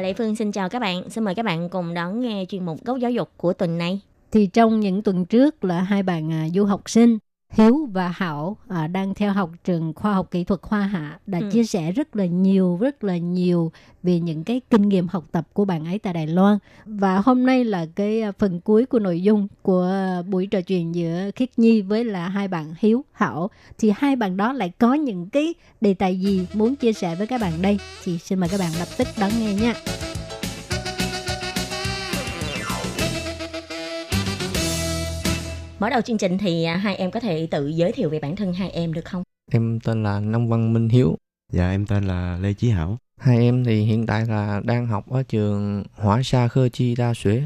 Và Lệ Phương xin chào các bạn. Xin mời các bạn cùng đón nghe chuyên mục Góc Giáo dục của tuần này. Thì trong những tuần trước là hai bạn à, du học sinh Hiếu và Hảo à, đang theo học trường khoa học kỹ thuật Hoa Hạ đã Ừ. chia sẻ rất là nhiều rất là nhiều về những cái kinh nghiệm học tập của bạn ấy tại Đài Loan và hôm nay là cái à, phần cuối của nội dung của à, buổi trò chuyện giữa Khiết Nhi với là hai bạn Hiếu Hảo thì hai bạn đó lại có những cái đề tài gì muốn chia sẻ với các bạn đây thì xin mời các bạn lập tức đón nghe nha. Mở đầu chương trình thì à, hai em có thể tự giới thiệu về bản thân hai em được không? Em tên là Nông Văn Minh Hiếu. Dạ em tên là Lê Chí Hảo. Hai em thì hiện tại là đang học ở trường Hỏa Sa Khơ Chi Đa Xuế,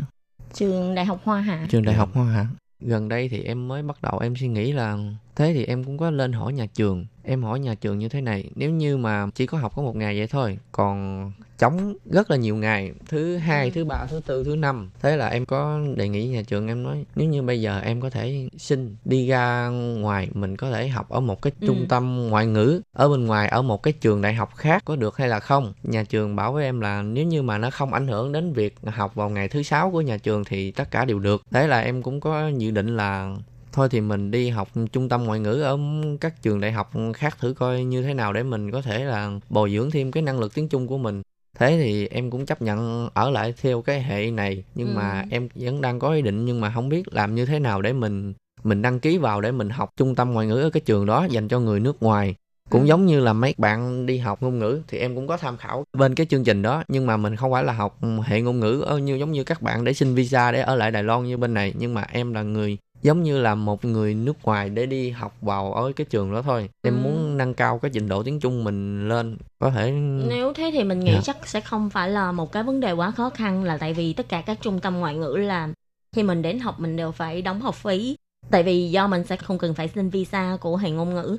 Trường Đại học Hoa Hạ. trường Đại học Hoa Hạ. Gần đây thì em mới bắt đầu em suy nghĩ là thế thì em cũng có lên hỏi nhà trường. Em hỏi nhà trường như thế này, nếu như mà chỉ có học có một ngày vậy thôi, còn trống rất là nhiều ngày, thứ hai, thứ ba, thứ tư, thứ năm. Thế là em có đề nghị nhà trường em nói nếu như bây giờ em có thể xin đi ra ngoài mình có thể học ở một cái Ừ. trung tâm ngoại ngữ ở bên ngoài ở một cái trường đại học khác có được hay là không nhà trường bảo với em là nếu như mà nó không ảnh hưởng đến việc học vào ngày thứ sáu của nhà trường thì tất cả đều được thế là em cũng có dự định là thôi thì mình đi học trung tâm ngoại ngữ ở các trường đại học khác thử coi như thế nào để mình có thể là bồi dưỡng thêm cái năng lực tiếng Trung của mình thế thì em cũng chấp nhận ở lại theo cái hệ này nhưng Ừ. mà em vẫn đang có ý định nhưng mà không biết làm như thế nào để mình mình đăng ký vào để mình học trung tâm ngoại ngữ ở cái trường đó dành cho người nước ngoài cũng Ừ. giống như là mấy bạn đi học ngôn ngữ thì em cũng có tham khảo bên cái chương trình đó nhưng mà mình không phải là học hệ ngôn ngữ ở như giống như các bạn để xin visa để ở lại Đài Loan như bên này nhưng mà em là người giống như là một người nước ngoài để đi học vào ở cái trường đó thôi em Ừ. muốn nâng cao cái trình độ tiếng Trung mình lên có thể Nếu thế thì mình nghĩ Dạ. chắc sẽ không phải là một cái vấn đề quá khó khăn là tại vì tất cả các trung tâm ngoại ngữ là khi mình đến học mình đều phải đóng học phí. Tại vì do mình sẽ không cần phải xin visa của hệ ngôn ngữ.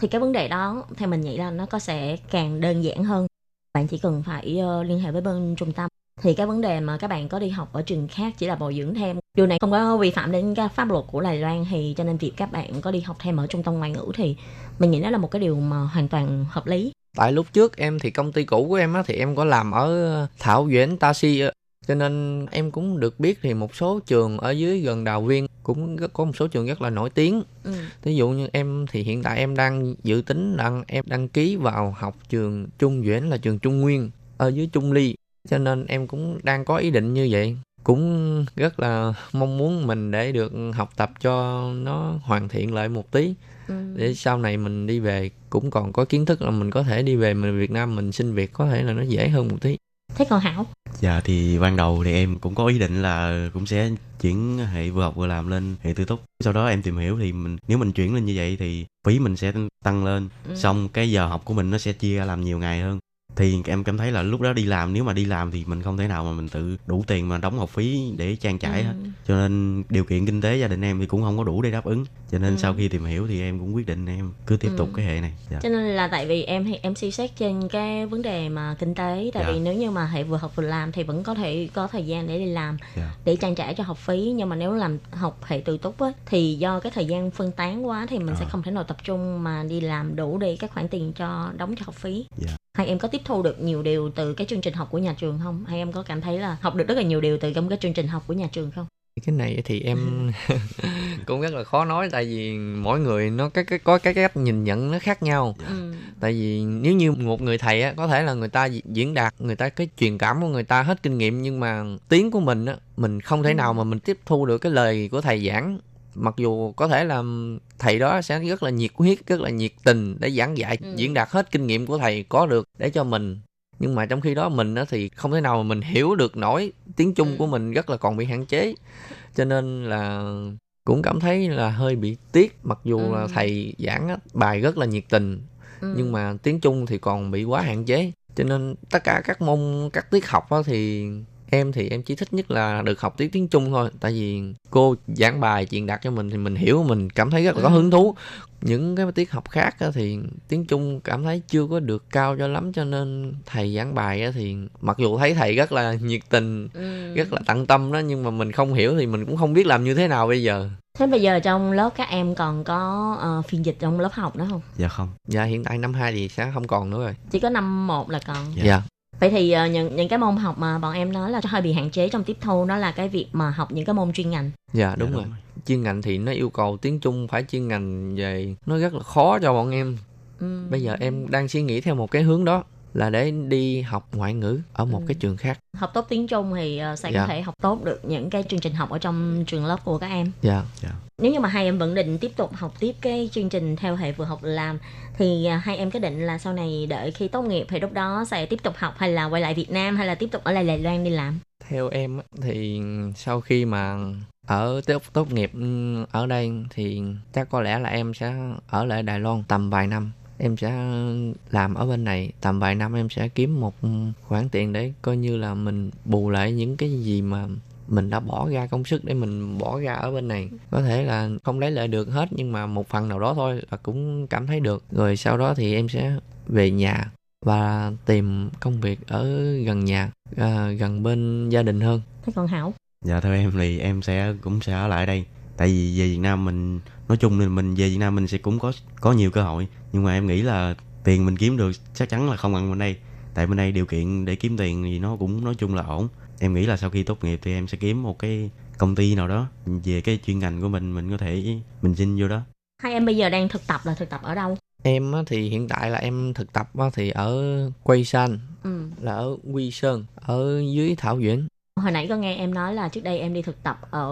Thì cái vấn đề đó theo mình nghĩ là nó có sẽ càng đơn giản hơn. Bạn chỉ cần phải ờ, liên hệ với bên trung tâm. Thì cái vấn đề mà các bạn có đi học ở trường khác chỉ là bồi dưỡng thêm. Điều này không có vi phạm đến cái pháp luật của Đài Loan thì cho nên việc các bạn có đi học thêm ở trung tâm ngoại ngữ thì mình nghĩ đó là một cái điều mà hoàn toàn hợp lý. tại lúc trước em thì công ty cũ của em á thì em có làm ở Thảo Duyễn Taxi cho nên em cũng được biết thì một số trường ở dưới gần Đào Viên cũng có một số trường rất là nổi tiếng Ừ. ví dụ như em thì hiện tại em đang dự tính đăng em đăng ký vào học trường Trung Duyễn là trường Trung Nguyên ở dưới Trung Ly cho nên em cũng đang có ý định như vậy cũng rất là mong muốn mình để được học tập cho nó hoàn thiện lại một tí Ừ. để sau này mình đi về cũng còn có kiến thức là mình có thể đi về mình Việt Nam mình xin việc có thể là nó dễ hơn một tí Thế còn Hảo? Dạ thì ban đầu thì em cũng có ý định là cũng sẽ chuyển hệ vừa học vừa làm lên hệ tư túc. Sau đó em tìm hiểu thì mình nếu mình chuyển lên như vậy thì phí mình sẽ tăng lên. Ừ. Xong cái giờ học của mình nó sẽ chia ra làm nhiều ngày hơn. Thì em cảm thấy là lúc đó đi làm nếu mà đi làm thì mình không thể nào mà mình tự đủ tiền mà đóng học phí để trang trải hết. Ừ. Cho nên điều kiện kinh tế gia đình em thì cũng không có đủ để đáp ứng. Cho nên Ừ. sau khi tìm hiểu thì em cũng quyết định em cứ tiếp Ừ. tục cái hệ này. Dạ. Cho nên là tại vì em em suy xét trên cái vấn đề mà kinh tế tại Dạ. vì nếu như mà hệ vừa học vừa làm thì vẫn có thể có thời gian để đi làm Dạ. để trang trải cho học phí nhưng mà nếu làm học hệ tự túc á thì do cái thời gian phân tán quá thì mình sẽ À. không thể nào tập trung mà đi làm đủ để các khoản tiền cho đóng cho học phí. Dạ. Hai em có tiếp thu được nhiều điều từ cái chương trình học của nhà trường không? Hay em có cảm thấy là học được rất là nhiều điều từ trong cái chương trình học của nhà trường không? cái này thì em cũng rất là khó nói tại vì mỗi người nó cái cái có cái cách nhìn nhận nó khác nhau Ừ. tại vì nếu như một người thầy á có thể là người ta diễn đạt người ta cái truyền cảm của người ta hết kinh nghiệm nhưng mà tiếng của mình á mình không thể nào mà mình tiếp thu được cái lời của thầy giảng mặc dù có thể là thầy đó sẽ rất là nhiệt huyết rất là nhiệt tình để giảng dạy Ừ. diễn đạt hết kinh nghiệm của thầy có được để cho mình nhưng mà trong khi đó mình á thì không thể nào mà mình hiểu được nổi tiếng trung Ừ. của mình rất là còn bị hạn chế cho nên là cũng cảm thấy là hơi bị tiếc mặc dù là Ừ. thầy giảng á, bài rất là nhiệt tình Ừ. nhưng mà tiếng Trung thì còn bị quá hạn chế cho nên tất cả các môn các tiết học đó thì em thì em chỉ thích nhất là được học tiếng tiếng Trung thôi tại vì cô giảng bài truyền đạt cho mình thì mình hiểu mình cảm thấy rất là có Ừ. hứng thú những cái tiết học khác á thì tiếng Trung cảm thấy chưa có được cao cho lắm cho nên thầy giảng bài á thì mặc dù thấy thầy rất là nhiệt tình Ừ. rất là tận tâm đó nhưng mà mình không hiểu thì mình cũng không biết làm như thế nào bây giờ Thế bây giờ trong lớp các em còn có ờ, phiên dịch trong lớp học nữa không? dạ không dạ hiện tại năm 2 thì sẽ không còn nữa rồi Chỉ có năm 1 là còn. dạ, Vậy thì ờ, những những cái môn học mà bọn em nói là hơi bị hạn chế trong tiếp thu đó là cái việc mà học những cái môn chuyên ngành. dạ đúng rồi chuyên ngành thì nó yêu cầu tiếng Trung phải chuyên ngành về nó rất là khó cho bọn em Ừ. bây giờ em đang suy nghĩ theo một cái hướng đó là để đi học ngoại ngữ ở một cái trường khác Học tốt tiếng Trung thì ờ, sẽ Dạ. có thể học tốt được những cái chương trình học ở trong trường lớp của các em. dạ Nếu như mà hai em vẫn định tiếp tục học tiếp cái chương trình theo hệ vừa học làm thì à, hai em có định là sau này đợi khi tốt nghiệp thì lúc đó sẽ tiếp tục học hay là quay lại Việt Nam hay là tiếp tục ở lại Đài Loan đi làm? theo em á, thì sau khi mà ở tốt tốt nghiệp ừ, ở đây thì chắc có lẽ là em sẽ ở lại Đài Loan tầm vài năm em sẽ làm ở bên này tầm vài năm em sẽ kiếm một khoản tiền để coi như là mình bù lại những cái gì mà mình đã bỏ ra công sức để mình bỏ ra ở bên này. Có thể là không lấy lại được hết nhưng mà một phần nào đó thôi là cũng cảm thấy được. Rồi sau đó thì em sẽ về nhà và tìm công việc ở gần nhà à, gần bên gia đình hơn. Thế còn Hảo? dạ theo em thì em sẽ cũng sẽ ở lại đây. Tại vì về Việt Nam mình nói chung là mình về Việt Nam mình sẽ cũng có có nhiều cơ hội. Nhưng mà em nghĩ là tiền mình kiếm được chắc chắn là không bằng bên đây. Tại bên đây điều kiện để kiếm tiền thì nó cũng nói chung là ổn. Em nghĩ là sau khi tốt nghiệp thì em sẽ kiếm một cái công ty nào đó. Về cái chuyên ngành của mình mình có thể mình xin vô đó. Hai em bây giờ đang thực tập là thực tập ở đâu? em á, thì hiện tại là em thực tập á, thì ở quay san Ừ. là ở quy sơn ở dưới thảo duyển Hồi nãy có nghe em nói là trước đây em đi thực tập ở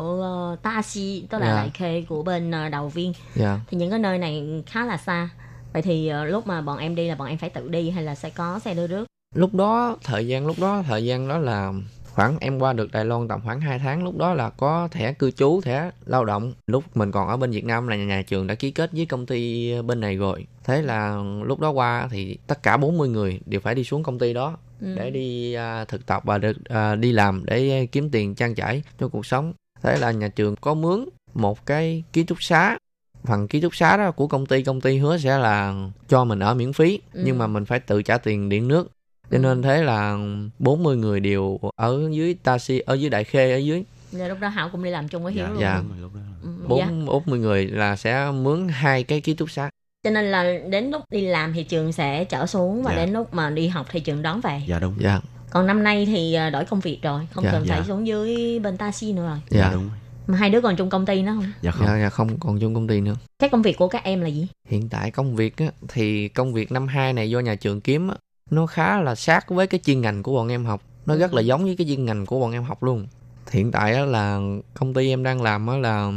uh, Ta Si, tức là Dạ. lại khê của bên ờ, đầu viên. dạ Thì những cái nơi này khá là xa. Vậy thì ờ, lúc mà bọn em đi là bọn em phải tự đi hay là sẽ có xe đưa rước? lúc đó thời gian lúc đó thời gian đó là khoảng em qua được Đài Loan tầm khoảng 2 tháng lúc đó là có thẻ cư trú thẻ lao động lúc mình còn ở bên Việt Nam là nhà trường đã ký kết với công ty bên này rồi thế là lúc đó qua thì tất cả 40 người đều phải đi xuống công ty đó Ừ. để đi à, thực tập và được à, đi làm để kiếm tiền trang trải cho cuộc sống thế là nhà trường có mướn một cái ký túc xá phần ký túc xá đó của công ty công ty hứa sẽ là cho mình ở miễn phí Ừ. nhưng mà mình phải tự trả tiền điện nước cho nên thế là 40 người đều ở dưới taxi ở dưới đại khê ở dưới Giờ lúc đó Hảo cũng đi làm chung với Hiếu luôn. dạ lúc đó Ừ, dạ. bốn bốn mươi người là sẽ mướn hai cái ký túc xá Cho nên là đến lúc đi làm thì trường sẽ chở xuống và Dạ. đến lúc mà đi học thì trường đón về. dạ đúng dạ Còn năm nay thì ờ, đổi công việc rồi, không Dạ. cần phải Dạ. xuống dưới bên taxi nữa rồi. dạ đúng Mà hai đứa còn chung công ty nữa không? dạ không dạ, dạ không còn chung công ty nữa Cái công việc của các em là gì? hiện tại công việc á, thì công việc năm 2 này do nhà trường kiếm á, nó khá là sát với cái chuyên ngành của bọn em học nó rất là giống với cái chuyên ngành của bọn em học luôn hiện tại á, là công ty em đang làm á, là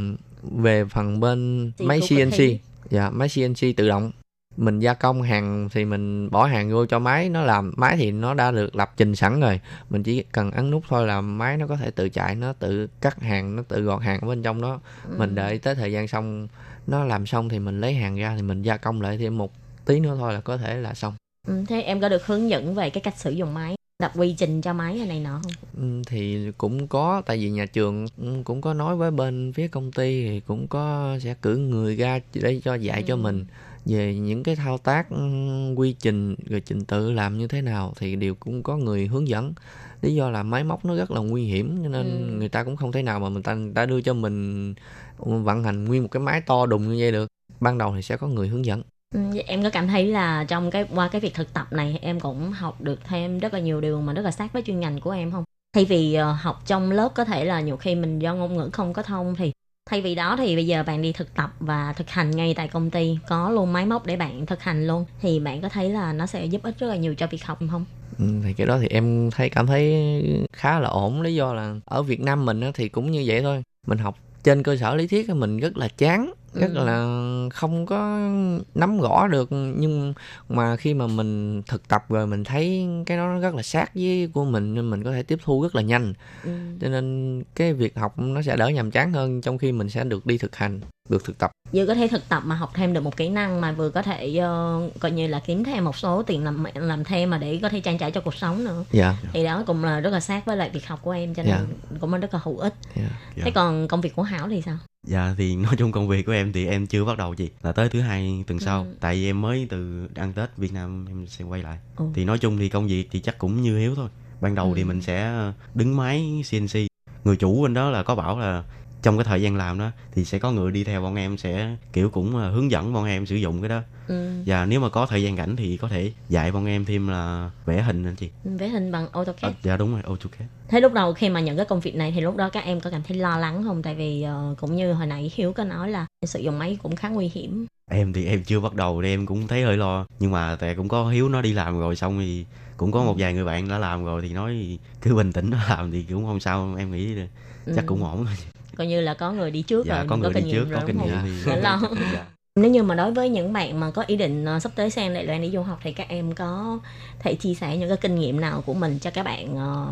về phần bên Chị máy CNC dạ máy CNC tự động. Mình gia công hàng thì mình bỏ hàng vô cho máy. Nó làm máy thì nó đã được lập trình sẵn rồi. Mình chỉ cần ấn nút thôi là máy nó có thể tự chạy nó tự cắt hàng nó tự gọt hàng ở bên trong đó. Mình đợi tới thời gian xong nó làm xong thì mình lấy hàng ra thì mình gia công lại thêm một tí nữa thôi là có thể là xong. Ừ, thế em có được hướng dẫn về cái cách sử dụng máy, đặt quy trình cho máy này nọ không? Ừ, thì cũng có tại vì nhà trường cũng có nói với bên phía công ty thì cũng có sẽ cử người ra để cho dạy cho Ừ. mình về những cái thao tác ừ, quy trình rồi trình tự làm như thế nào thì đều cũng có người hướng dẫn lý do là máy móc nó rất là nguy hiểm cho nên Ừ. người ta cũng không thể nào mà người ta đã đưa cho mình vận hành nguyên một cái máy to đùng như vậy được ban đầu thì sẽ có người hướng dẫn Ừ, em có cảm thấy là trong cái qua cái việc thực tập này em cũng học được thêm rất là nhiều điều mà rất là sát với chuyên ngành của em không? Thay vì ờ, học trong lớp có thể là nhiều khi mình do ngôn ngữ không có thông thì thay vì đó thì bây giờ bạn đi thực tập và thực hành ngay tại công ty có luôn máy móc để bạn thực hành luôn thì bạn có thấy là nó sẽ giúp ích rất là nhiều cho việc học không? Ừ, thì cái đó thì em thấy cảm thấy khá là ổn lý do là ở Việt Nam mình thì cũng như vậy thôi mình học trên cơ sở lý thuyết mình rất là chán rất Ừ. là không có nắm rõ được nhưng mà khi mà mình thực tập rồi mình thấy cái đó nó rất là sát với của mình nên mình có thể tiếp thu rất là nhanh Ừ. cho nên cái việc học nó sẽ đỡ nhàm chán hơn trong khi mình sẽ được đi thực hành được thực tập vừa có thể thực tập mà học thêm được một kỹ năng mà vừa có thể ờ, coi như là kiếm thêm một số tiền làm làm thêm mà để có thể trang trải cho cuộc sống nữa dạ thì đó cũng là rất là sát với lại việc học của em cho nên Dạ. cũng rất là hữu ích dạ Dạ. thế còn công việc của Hảo thì sao Dạ thì nói chung công việc của em thì em chưa bắt đầu gì là tới thứ hai tuần sau Ừ. tại vì em mới từ ăn Tết Việt Nam em sẽ quay lại Ừ. thì nói chung thì công việc thì chắc cũng như Hiếu thôi ban đầu Ừ. thì mình sẽ đứng máy CNC người chủ bên đó là có bảo là trong cái thời gian làm đó thì sẽ có người đi theo bọn em sẽ kiểu cũng là hướng dẫn bọn em sử dụng cái đó. Ừ. và nếu mà có thời gian rảnh thì có thể dạy bọn em thêm là vẽ hình anh chị. Vẽ hình bằng AutoCAD. À, dạ đúng rồi AutoCAD. Thế lúc đầu khi mà nhận cái công việc này thì lúc đó các em có cảm thấy lo lắng không? Tại vì ờ, cũng như hồi nãy Hiếu có nói là sử dụng máy cũng khá nguy hiểm. Em thì em chưa bắt đầu thì em cũng thấy hơi lo. Nhưng mà tại cũng có hiếu nó đi làm rồi xong thì cũng có một vài người bạn đã làm rồi thì nói cứ bình tĩnh nó làm thì cũng không sao em nghĩ là chắc Ừ. cũng ổn thôi coi như là có người đi trước dạ rồi có người kinh đi nghiệm trước rồi có kinh nghiệm Đỡ lo. dạ. Nếu như mà đối với những bạn mà có ý định ờ, sắp tới sang Đài Loan để du học thì các em có thể chia sẻ những cái kinh nghiệm nào của mình cho các bạn ờ,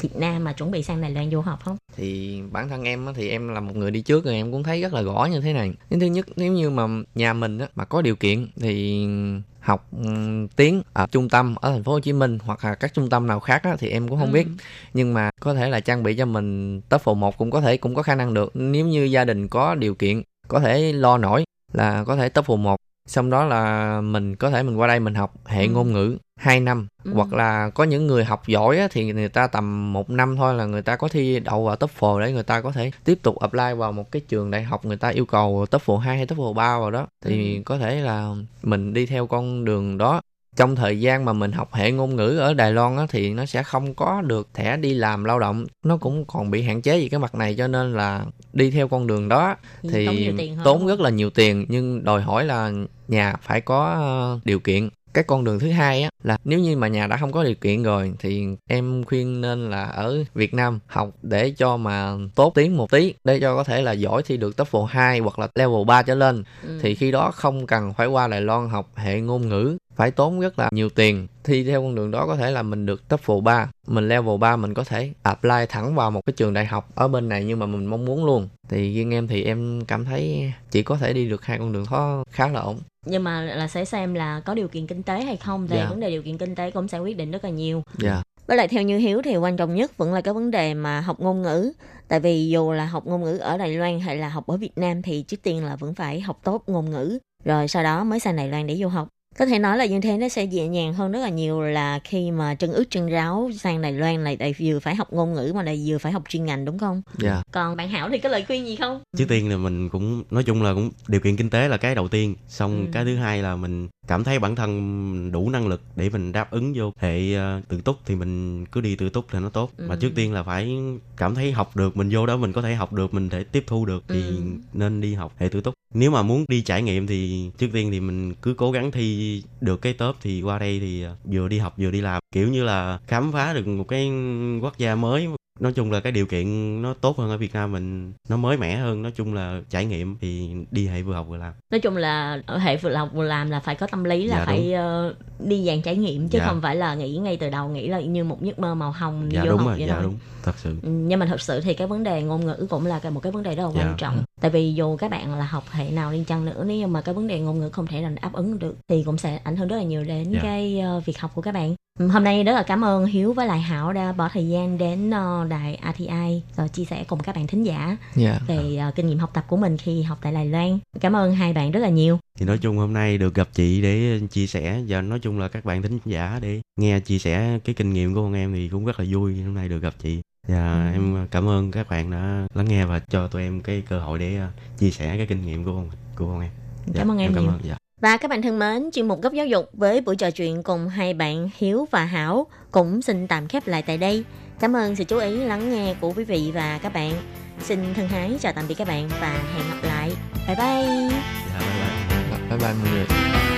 Việt Nam mà chuẩn bị sang Đài Loan du học không? thì bản thân em á, thì em là một người đi trước rồi em cũng thấy rất là rõ như thế này thứ nhất nếu như mà nhà mình á, mà có điều kiện thì học ừm, tiếng ở trung tâm ở thành phố Hồ Chí Minh hoặc là các trung tâm nào khác á, thì em cũng không Ừ. biết nhưng mà có thể là trang bị cho mình TOEFL một cũng có thể cũng có khả năng được nếu như gia đình có điều kiện có thể lo nổi là có thể TOEFL một xong đó là mình có thể mình qua đây mình học hệ Ừ. ngôn ngữ 2 năm. Ừ. hoặc là có những người học giỏi á, thì người ta tầm một năm thôi là người ta có thi đậu vào TOEFL để người ta có thể tiếp tục apply vào một cái trường đại học người ta yêu cầu TOEFL 2 hay TOEFL 3 vào đó. Thì Ừ. có thể là mình đi theo con đường đó. Trong thời gian mà mình học hệ ngôn ngữ ở Đài Loan á, thì nó sẽ không có được thẻ đi làm lao động. Nó cũng còn bị hạn chế về cái mặt này cho nên là đi theo con đường đó Thì thì tốn tốn rất là nhiều tiền. Nhưng đòi hỏi là nhà phải có ờ, điều kiện cái con đường thứ hai á là nếu như mà nhà đã không có điều kiện rồi thì em khuyên nên là ở Việt Nam học để cho mà tốt tiếng một tí để cho có thể là giỏi thi được TOEFL 2 hoặc là level 3 trở lên. Ừ. thì khi đó không cần phải qua Đài Loan học hệ ngôn ngữ phải tốn rất là nhiều tiền. Thi theo con đường đó có thể là mình được TOEFL 3 mình level 3 mình có thể apply thẳng vào một cái trường đại học ở bên này nhưng mà mình mong muốn luôn. Thì riêng em thì em cảm thấy chỉ có thể đi được hai con đường đó khá là ổn nhưng mà là sẽ xem là có điều kiện kinh tế hay không thì Dạ. vấn đề điều kiện kinh tế cũng sẽ quyết định rất là nhiều. Dạ. Với lại theo như hiếu thì quan trọng nhất vẫn là cái vấn đề mà học ngôn ngữ. Tại vì dù là học ngôn ngữ ở đài loan hay là học ở việt nam thì trước tiên là vẫn phải học tốt ngôn ngữ. Rồi sau đó mới sang đài loan để du học có thể nói là như thế nó sẽ dễ dàng hơn rất là nhiều là khi mà chân ướt chân ráo sang Đài Loan lại lại vừa phải học ngôn ngữ mà lại vừa phải học chuyên ngành đúng không? dạ Còn bạn Hảo thì có lời khuyên gì không? trước tiên là mình cũng nói chung là cũng điều kiện kinh tế là cái đầu tiên xong Ừ. cái thứ hai là mình cảm thấy bản thân đủ năng lực để mình đáp ứng vô hệ ờ, tự túc thì mình cứ đi tự túc thì nó tốt mà Ừ. trước tiên là phải cảm thấy học được mình vô đó mình có thể học được mình thể tiếp thu được thì Ừ. nên đi học hệ tự túc nếu mà muốn đi trải nghiệm thì trước tiên thì mình cứ cố gắng thi được cái top thì qua đây thì ờ, vừa đi học vừa đi làm kiểu như là khám phá được một cái quốc gia mới nói chung là cái điều kiện nó tốt hơn ở Việt Nam mình nó mới mẻ hơn nói chung là trải nghiệm thì đi hệ vừa học vừa làm Nói chung là ở hệ vừa học vừa làm là phải có tâm lý là Dạ, phải ờ, đi dàn trải nghiệm chứ Dạ. không phải là nghĩ ngay từ đầu nghĩ là như một giấc mơ màu hồng đi dạ vô đúng học rồi vậy dạ thôi. đúng thật sự Ừ, nhưng mà thật sự thì cái vấn đề ngôn ngữ cũng là một cái vấn đề rất là Dạ. quan trọng tại vì dù các bạn là học hệ nào đi chăng nữa nếu như mà cái vấn đề ngôn ngữ không thể là đáp ứng được thì cũng sẽ ảnh hưởng rất là nhiều đến Dạ. cái ờ, việc học của các bạn hôm nay rất là cảm ơn Hiếu với lại Hảo đã bỏ thời gian đến ờ, đài RTI rồi chia sẻ cùng các bạn thính giả dạ về ờ, kinh nghiệm học tập của mình khi học tại Đài Loan cảm ơn hai bạn rất là nhiều thì nói chung hôm nay được gặp chị để chia sẻ và nói chung là các bạn thính giả để nghe chia sẻ cái kinh nghiệm của con em thì cũng rất là vui hôm nay được gặp chị và Ừ. em cảm ơn các bạn đã lắng nghe và cho tụi em cái cơ hội để ờ, chia sẻ cái kinh nghiệm của con của con em Dạ, Cảm ơn em cảm nhiều. ơn dạ. Và các bạn thân mến, chuyên mục góc giáo dục với buổi trò chuyện cùng hai bạn Hiếu và Hảo cũng xin tạm khép lại tại đây. Cảm ơn sự chú ý lắng nghe của quý vị và các bạn. Xin thân ái chào tạm biệt các bạn và hẹn gặp lại. Bye bye! dạ bye bye bye bye mọi người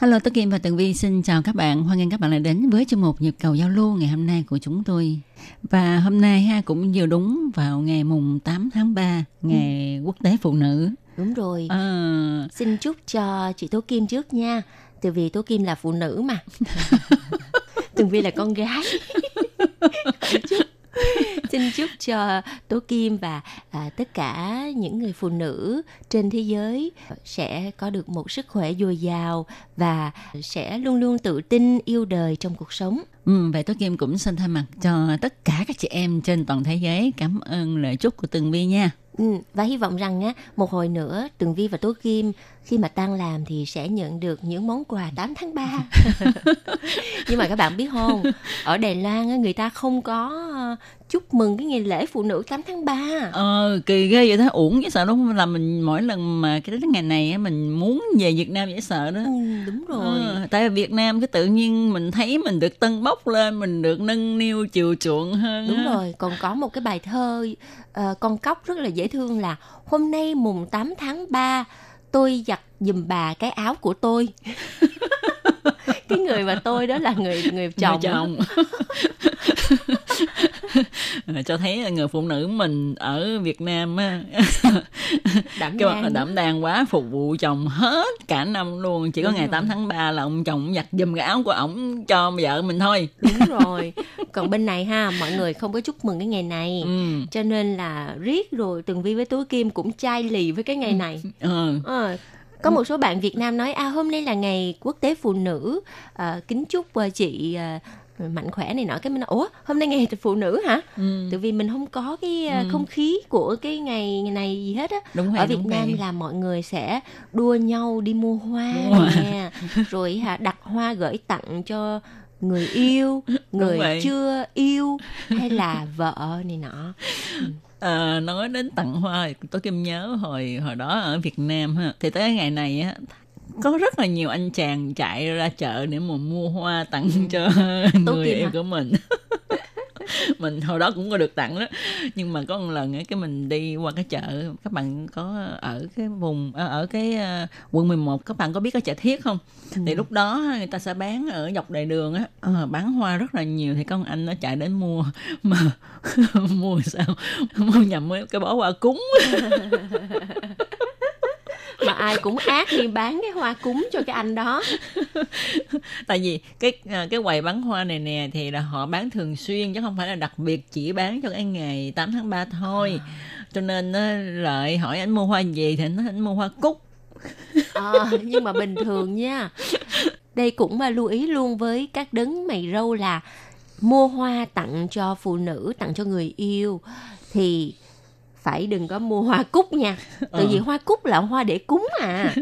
Hello, Tố Kim và Tường Vi xin chào các bạn. Hoan nghênh các bạn đã đến với chương mục nhịp cầu giao lưu ngày hôm nay của chúng tôi. Và hôm nay ha cũng vừa đúng vào ngày mùng 8 tháng 3, ngày quốc tế phụ nữ. Đúng rồi. Ờ, Xin chúc cho chị Tố Kim trước nha. Từ vì Tố Kim là phụ nữ mà. Tường Vi là con gái. Chúc- Xin chúc cho Tố Kim và à, tất cả những người phụ nữ trên thế giới sẽ có được một sức khỏe dồi dào và sẽ luôn luôn tự tin yêu đời trong cuộc sống ừ, vậy Tố Kim cũng xin thay mặt cho tất cả các chị em trên toàn thế giới cảm ơn lời chúc của Tường Vi nha. Ừ, và hy vọng rằng á một hồi nữa Tường Vi và Tố Kim khi mà tan làm thì sẽ nhận được những món quà 8 tháng 3. Nhưng mà các bạn biết không, ở Đài Loan á, người ta không có ờ, chúc mừng cái ngày lễ phụ nữ 8 tháng 3. Ờ, kỳ ghê vậy đó, uổng dễ sợ đúng không? Là mình mỗi lần mà cái đến ngày này á, mình muốn về Việt Nam dễ sợ đó. Ừ, đúng rồi. Ờ, tại Việt Nam cái tự nhiên mình thấy mình được tân bốc lên, mình được nâng niu chiều chuộng hơn. Đúng rồi, còn có một cái bài thơ ờ, con cóc rất là dễ thương là hôm nay mùng 8 tháng 3 tôi giặt giùm bà cái áo của tôi. cái người mà tôi đó là người người chồng. Người chồng. Cho thấy người phụ nữ mình ở Việt Nam á Đảm cái mặt là đang. đảm đang quá phục vụ chồng hết cả năm luôn chỉ có Đúng ngày rồi. 8 tháng 3 là ông chồng giặt giùm cái áo của ổng cho vợ mình thôi Đúng rồi. Còn bên này ha, mọi người không có chúc mừng cái ngày này. ừ. Cho nên là riết rồi Tường Vi với Tú Kim cũng chai lì với cái ngày này. ờ. Ờ, có một số bạn Việt Nam nói à hôm nay là ngày quốc tế phụ nữ à, kính chúc ờ, chị à, mạnh khỏe này nọ cái mình nói ủa hôm nay ngày phụ nữ hả? Ừ. tại vì mình không có cái à, không khí của cái ngày này gì hết á. Đúng rồi ở Việt Nam rồi. là mọi người sẽ đua nhau đi mua hoa nè rồi. hả đặt hoa gửi tặng cho người yêu người chưa yêu hay là vợ này nọ. Ờ, nói đến tặng hoa tôi kim nhớ hồi hồi đó ở Việt Nam ha thì tới ngày này á có rất là nhiều anh chàng chạy ra chợ để mà mua hoa tặng cho Tố người yêu hả? của mình. Mình hồi đó cũng có được tặng đó. Nhưng mà có một lần cái mình đi qua cái chợ các bạn có ở cái vùng ở, ở cái ờ, quận 11 các bạn có biết cái chợ thiết không? Thì lúc đó người ta sẽ bán ở dọc đại đường á. Ờ, bán hoa rất là nhiều thì một anh nó chạy đến mua. Mà mua sao? Mua nhầm cái bó hoa cúng mà ai cũng ác đi bán cái hoa cúng cho cái anh đó. Tại vì cái à, cái quầy bán hoa này nè thì là họ bán thường xuyên chứ không phải là đặc biệt chỉ bán cho cái ngày 8 tháng 3 thôi. Cho nên á, lợi hỏi anh mua hoa gì thì anh nói anh mua hoa cúc. Ờ, nhưng mà bình thường nha. Đây cũng mà lưu ý luôn với các đấng mày râu là mua hoa tặng cho phụ nữ tặng cho người yêu thì phải đừng có mua hoa cúc nha. Tại Ờ. vì hoa cúc là hoa để cúng à.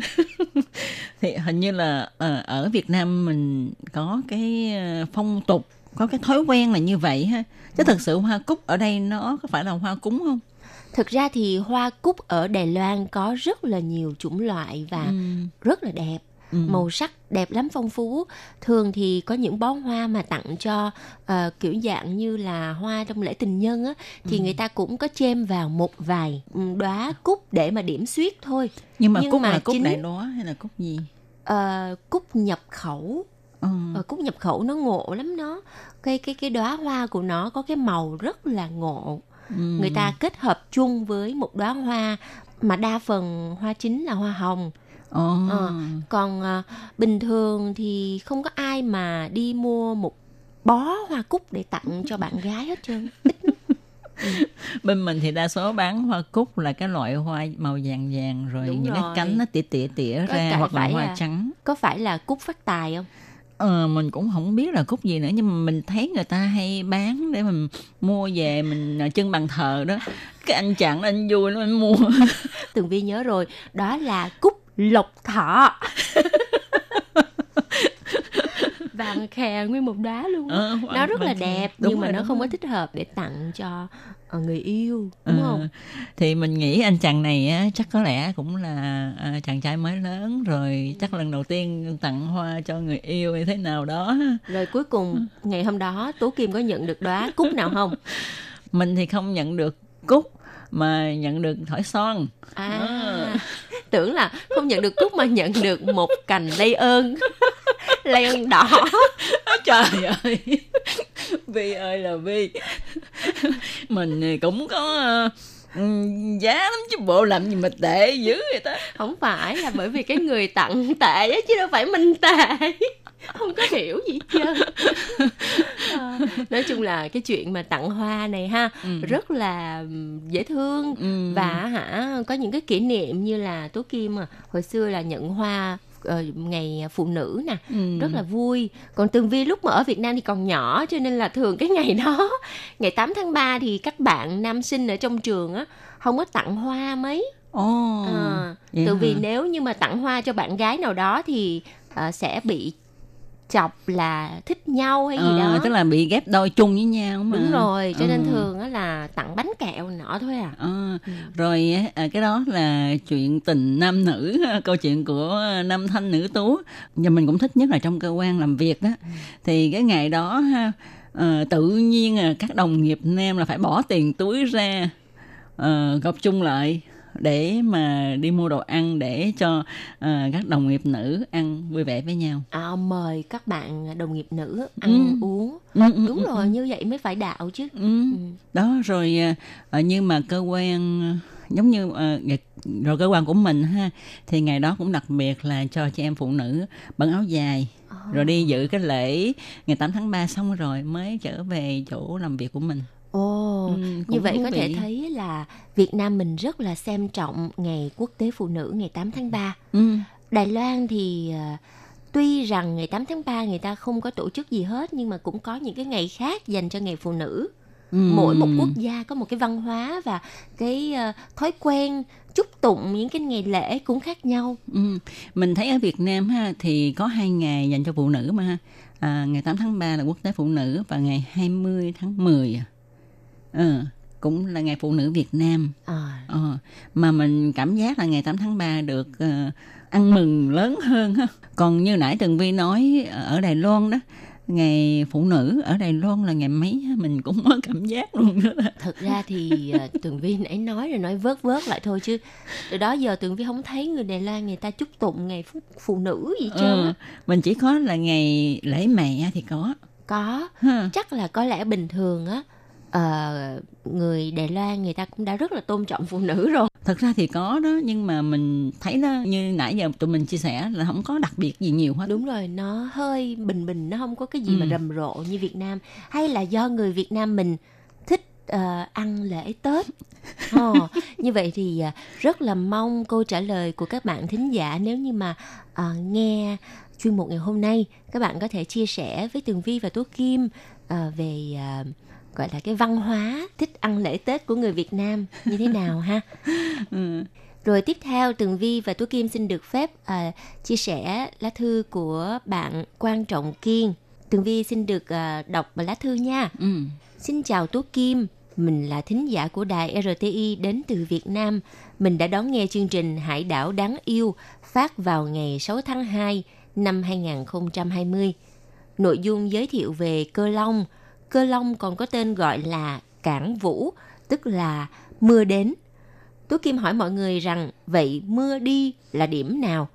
Thì hình như là ờ, ở Việt Nam mình có cái ờ, phong tục có cái thói quen là như vậy ha. Chứ thật sự hoa cúc ở đây nó có phải là hoa cúng không? Thực ra thì hoa cúc ở Đài Loan có rất là nhiều chủng loại và Ừ. rất là đẹp Ừ. màu sắc đẹp lắm phong phú thường thì có những bó hoa mà tặng cho ờ, kiểu dạng như là hoa trong lễ tình nhân á thì Ừ. người ta cũng có chêm vào một vài ừ, đóa cúc để mà điểm xuyết thôi nhưng mà Nhưng cúc mà là cúc chính- đại đóa hay là cúc gì Ờ, cúc nhập khẩu ừ. Ờ, cúc nhập khẩu nó ngộ lắm nó cái cái cái đóa hoa của nó có cái màu rất là ngộ Ừ. người ta kết hợp chung với một đóa hoa mà đa phần hoa chính là hoa hồng Ồ. Ờ, còn à, bình thường thì không có ai mà đi mua một bó hoa cúc để tặng cho bạn gái hết trơn. Bên mình thì đa số bán hoa cúc là cái loại hoa màu vàng vàng rồi Đúng những rồi. cái cánh nó tỉa tỉa tỉa Có ra hoặc là hoa là- trắng. Có phải là cúc phát tài không? Ờ, mình cũng không biết là cúc gì nữa nhưng mà mình thấy người ta hay bán để mình mua về mình trưng bàn thờ đó. Cái anh chặn anh vui anh mua. Tường Vi nhớ rồi, đó là cúc lộc thọ. Vàng khè nguyên một đá luôn. Ờ, nó rất là khè. đẹp Đúng nhưng mà rồi, nó đúng không có rồi. thích hợp để tặng cho ờ, người yêu đúng Ờ, không? thì mình nghĩ anh chàng này á, chắc có lẽ cũng là à, chàng trai mới lớn rồi chắc lần đầu tiên tặng hoa cho người yêu hay thế nào đó Rồi cuối cùng ngày hôm đó Tố Kim có nhận được đóa cúc nào không? mình thì không nhận được cúc mà nhận được thỏi son À, tưởng là không nhận được cúc mà nhận được một cành lây ơn. Lây ơn đỏ. Trời ơi. Vi ơi là vi mình cũng có ừm, giá lắm chứ bộ làm gì mà tệ dữ vậy ta không phải là bởi vì cái người tặng tệ á, chứ đâu phải mình tệ không có hiểu gì hết trơn Ờ, nói chung là cái chuyện mà tặng hoa này ha Ừ. rất là dễ thương Ừ. và hả có những cái kỷ niệm như là tố kim à hồi xưa là nhận hoa ờ, ngày phụ nữ nè. Ừ. rất là vui. Còn tường vi lúc mà ở việt nam thì còn nhỏ cho nên là thường cái ngày đó ngày 8 tháng 3 thì các bạn nam sinh ở trong trường á không có tặng hoa mấy. Ồ, à, vậy tự vì nếu như mà tặng hoa cho bạn gái nào đó thì ờ, sẽ bị chọc là thích nhau hay gì Ờ, đó. tức là bị ghép đôi chung với nhau mà. Đúng rồi cho nên Ừ. thường á là tặng bánh kẹo nọ thôi à. Ờ, rồi á, à, cái đó là chuyện tình nam nữ câu chuyện của nam thanh nữ tú. Và mình cũng thích nhất là trong cơ quan làm việc đó thì cái ngày đó ha ờ, tự nhiên à, các đồng nghiệp nam là phải bỏ tiền túi ra uh, gộp chung lại để mà đi mua đồ ăn để cho ờ, các đồng nghiệp nữ ăn vui vẻ với nhau à, mời các bạn đồng nghiệp nữ ăn Ừ. uống Ừ, ừ, đúng ừ, rồi ừ. như vậy mới phải đạo chứ Ừ. đó rồi à, à, nhưng mà cơ quan à, giống như à, nghịch- rồi cơ quan của mình ha thì ngày đó cũng đặc biệt là cho chị em phụ nữ bận áo dài rồi đi dự cái lễ ngày 8 tháng 3 xong rồi mới trở về chỗ làm việc của mình Ồ, Ừ, như vậy có thể vị. thấy là Việt Nam mình rất là xem trọng ngày quốc tế phụ nữ ngày 8 tháng 3. Ừ. Đài Loan thì à, tuy rằng ngày 8 tháng 3 người ta không có tổ chức gì hết nhưng mà cũng có những cái ngày khác dành cho ngày phụ nữ. Ừ. Mỗi một quốc gia có một cái văn hóa và cái à, thói quen chúc tụng những cái ngày lễ cũng khác nhau. Ừ. Mình thấy ở Việt Nam ha thì có hai ngày dành cho phụ nữ mà ha. À, ngày 8 tháng 3 là quốc tế phụ nữ và ngày 20 tháng 10 à. Ờ, cũng là ngày phụ nữ Việt Nam. À, Ờ, mà mình cảm giác là ngày 8 tháng 3 được ờ, ăn mừng lớn hơn ha. Còn như nãy Tường Vi nói ở Đài Loan đó, ngày phụ nữ ở Đài Loan là ngày mấy mình cũng có cảm giác luôn đó. thực ra thì Tường Vi nãy nói rồi nói vớt vớt lại thôi chứ từ đó giờ Tường Vi không thấy người Đài Loan người ta chúc tụng ngày phụ, nữ gì trơn á. mình chỉ có là ngày lễ mẹ thì có. có Ha. chắc là có lẽ bình thường á ờ, người Đài Loan người ta cũng đã rất là tôn trọng phụ nữ rồi Thật ra thì có đó nhưng mà mình thấy đó như nãy giờ tụi mình chia sẻ là không có đặc biệt gì nhiều hết. đúng rồi nó hơi bình bình nó không có cái gì mà Ừ. rầm rộ như Việt Nam hay là do người Việt Nam mình thích ờ, ăn lễ Tết Ồ, như vậy thì rất là mong câu trả lời của các bạn thính giả nếu như mà à, nghe chuyên mục ngày hôm nay các bạn có thể chia sẻ với Tường Vi và Tố Kim à, về à, gọi là cái văn hóa thích ăn lễ Tết của người Việt Nam như thế nào ha. Ừ. Rồi tiếp theo Tường Vi và Tú Kim xin được phép à, chia sẻ lá thư của bạn Quan Trọng Kiên. Tường Vi xin được à, đọc lá thư nha. Ừ. Xin chào Tú Kim, mình là thính giả của đài RTI đến từ Việt Nam. Mình đã đón nghe chương trình Hải đảo đáng yêu phát vào ngày 6 tháng 2 năm 2020. Nội dung giới thiệu về cơ long. Cơ long còn có tên gọi là cảng vũ, tức là mưa đến. Tú Kim hỏi mọi người rằng vậy mưa đi là điểm nào?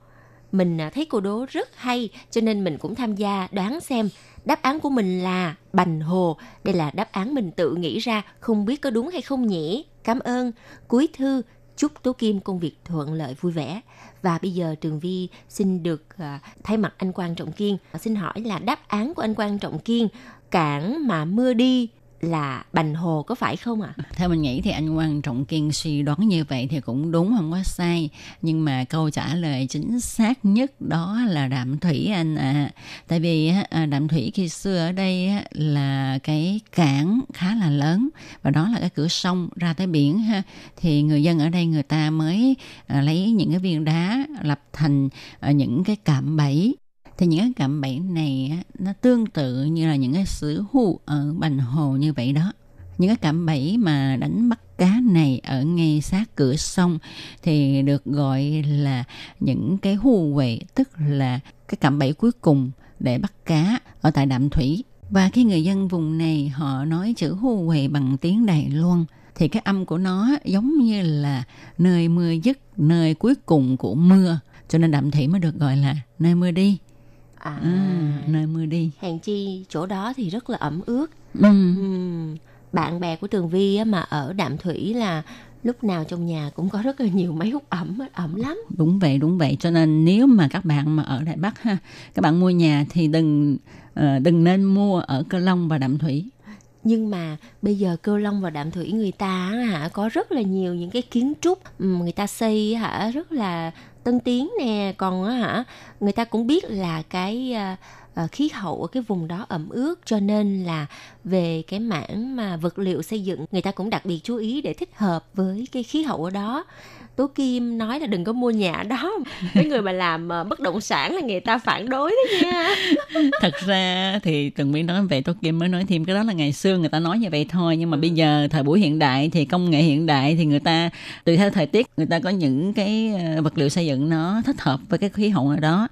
Mình à, thấy cô đố rất hay cho nên mình cũng tham gia đoán xem đáp án của mình là Bành Hồ. Đây là đáp án mình tự nghĩ ra, không biết có đúng hay không nhỉ? Cảm ơn. Cuối thư chúc Tố Kim công việc thuận lợi vui vẻ. Và bây giờ trường Vi xin được à, thay mặt anh Quang Trọng Kiên xin hỏi là đáp án của anh Quang Trọng Kiên cảng mà mưa đi là Bành Hồ có phải không ạ? Theo mình nghĩ thì anh Quang Trọng Kiên suy đoán như vậy thì cũng đúng, không có sai. Nhưng mà câu trả lời chính xác nhất đó là Đạm Thủy anh ạ. Tại vì à, Đạm Thủy khi xưa ở đây là cái cảng khá là lớn và đó là cái cửa sông ra tới biển ha. Thì người dân ở đây người ta mới à, lấy những cái viên đá lập thành à, những cái cạm bẫy thì những cái cạm bẫy này nó tương tự như là những cái sứ hù ở Bành Hồ như vậy đó. Những cái cạm bẫy mà đánh bắt cá này ở ngay sát cửa sông thì được gọi là những cái hù quệ tức là cái cạm bẫy cuối cùng để bắt cá ở tại đạm thủy. Và khi người dân vùng này họ nói chữ hù quệ bằng tiếng Đài Loan, thì cái âm của nó giống như là nơi mưa dứt, nơi cuối cùng của mưa cho nên đạm thủy mới được gọi là nơi mưa đi À, à, nơi mưa đi hèn chi chỗ đó thì rất là ẩm ướt. ừ. Ừm, bạn bè của Tường Vi á, mà ở Đạm Thủy là lúc nào trong nhà cũng có rất là nhiều máy hút ẩm ẩm lắm. đúng vậy đúng vậy cho nên nếu mà các bạn mà ở Đài Bắc ha các bạn mua nhà thì đừng ờ, đừng nên mua ở Cơ Long và Đạm Thủy Nhưng mà bây giờ Cơ Long và Đạm Thủy người ta hả có rất là nhiều những cái kiến trúc người ta xây hả rất là tân tiến nè, còn á, hả người ta cũng biết là cái ờ, ờ, khí hậu ở cái vùng đó ẩm ướt cho nên là về cái mảng mà vật liệu xây dựng người ta cũng đặc biệt chú ý để thích hợp với cái khí hậu ở đó. Tố Kim nói là đừng có mua nhà ở đó. Cái người mà làm à, bất động sản là người ta phản đối đó nha. thật ra thì từng biết nói về tôi Kim mới nói thêm cái đó là ngày xưa người ta nói như vậy thôi nhưng mà bây giờ thời buổi hiện đại thì công nghệ hiện đại thì người ta tùy theo thời tiết người ta có những cái ờ, vật liệu xây dựng nó thích hợp với cái khí hậu ở đó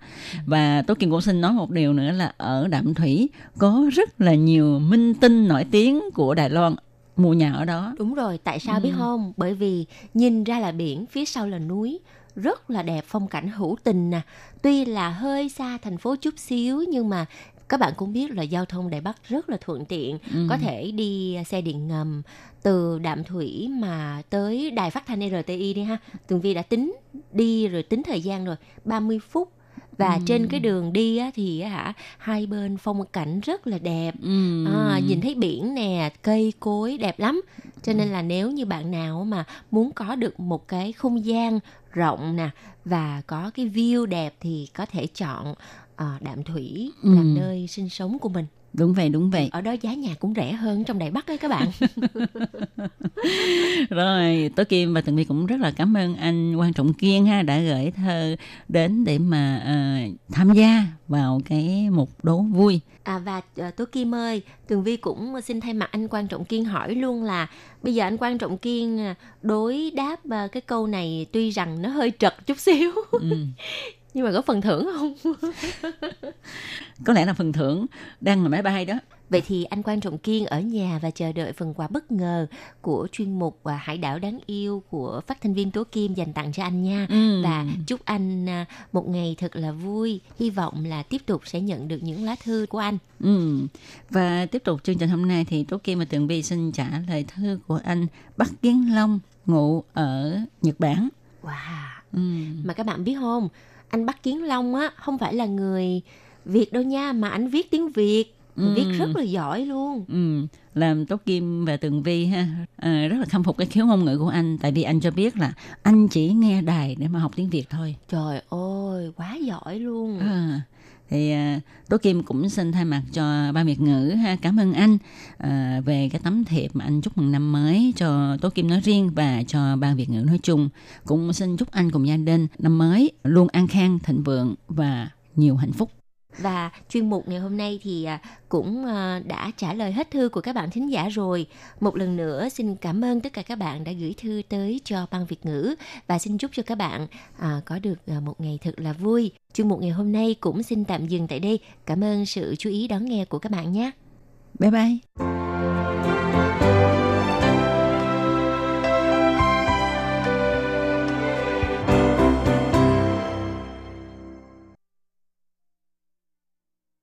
và tôi Kim cũng xin nói một điều nữa là ở Đạm Thủy có rất là nhiều minh tinh nổi tiếng của Đài Loan mua nhà ở đó Đúng rồi, tại sao biết Ừ. không? Bởi vì nhìn ra là biển, phía sau là núi, rất là đẹp phong cảnh hữu tình nè. Tuy là hơi xa thành phố chút xíu nhưng mà các bạn cũng biết là giao thông Đài Bắc rất là thuận tiện, Ừ. có thể đi xe điện ngầm từ Đạm Thủy mà tới đài phát thanh RTI đi ha. Tường Vi đã tính đi rồi tính thời gian rồi, 30 phút. Và Ừ. trên cái đường đi á, thì hả hai bên phong cảnh rất là đẹp Ừ. à, nhìn thấy biển nè cây cối đẹp lắm cho nên là nếu như bạn nào mà muốn có được một cái không gian rộng nè và có cái view đẹp thì có thể chọn ờ, đạm thủy Ừ. làm nơi sinh sống của mình đúng vậy đúng vậy ở đó giá nhà cũng rẻ hơn trong đài bắc ấy các bạn Rồi, Tố Kim và Tường Vi cũng rất là cảm ơn anh Quan Trọng Kiên ha đã gửi thơ đến để mà ờ, tham gia vào cái mục đố vui. À, và à, Tố Kim ơi, Tường Vi cũng xin thay mặt anh Quan Trọng Kiên hỏi luôn là bây giờ anh Quan Trọng Kiên à, đối đáp à, cái câu này tuy rằng nó hơi trật chút xíu Ừ. nhưng mà có phần thưởng không? Có lẽ là phần thưởng đang là máy bay đó. Vậy thì anh Quan Trọng Kiên ở nhà và chờ đợi phần quà bất ngờ của chuyên mục và Hải đảo đáng yêu của phát thanh viên Tố Kim dành tặng cho anh nha. Ừ. Và chúc anh à, một ngày thật là vui. Hy vọng là tiếp tục sẽ nhận được những lá thư của anh. Ừ. Và tiếp tục chương trình hôm nay thì Tố Kim và Tường Vi xin trả lời thư của anh Bắc Kiến Long ngụ ở Nhật Bản. Wow. Ừ. Mà các bạn biết không, anh Bắc Kiến Long á không phải là người Việt đâu nha, mà anh viết tiếng Việt, Ừ. viết rất là giỏi luôn. Ừ, làm Tố Kim và Tường Vi ha à, rất là khâm phục cái khiếu ngôn ngữ của anh tại vì anh cho biết là anh chỉ nghe đài để mà học tiếng Việt thôi. Trời ơi, quá giỏi luôn. À, thì à, Tố Kim cũng xin thay mặt cho ban Việt ngữ ha cảm ơn anh à, về cái tấm thiệp mà anh chúc mừng năm mới cho Tố Kim nói riêng và cho ban Việt ngữ nói chung. Cũng xin chúc anh cùng gia đình năm mới luôn an khang, thịnh vượng và nhiều hạnh phúc. Và chuyên mục ngày hôm nay thì à, cũng à, đã trả lời hết thư của các bạn thính giả rồi. Một lần nữa, xin cảm ơn tất cả các bạn đã gửi thư tới cho ban Việt ngữ và xin chúc cho các bạn à, có được một ngày thật là vui. Chuyên mục ngày hôm nay cũng xin tạm dừng tại đây. Cảm ơn sự chú ý đón nghe của các bạn nhé. Bye bye.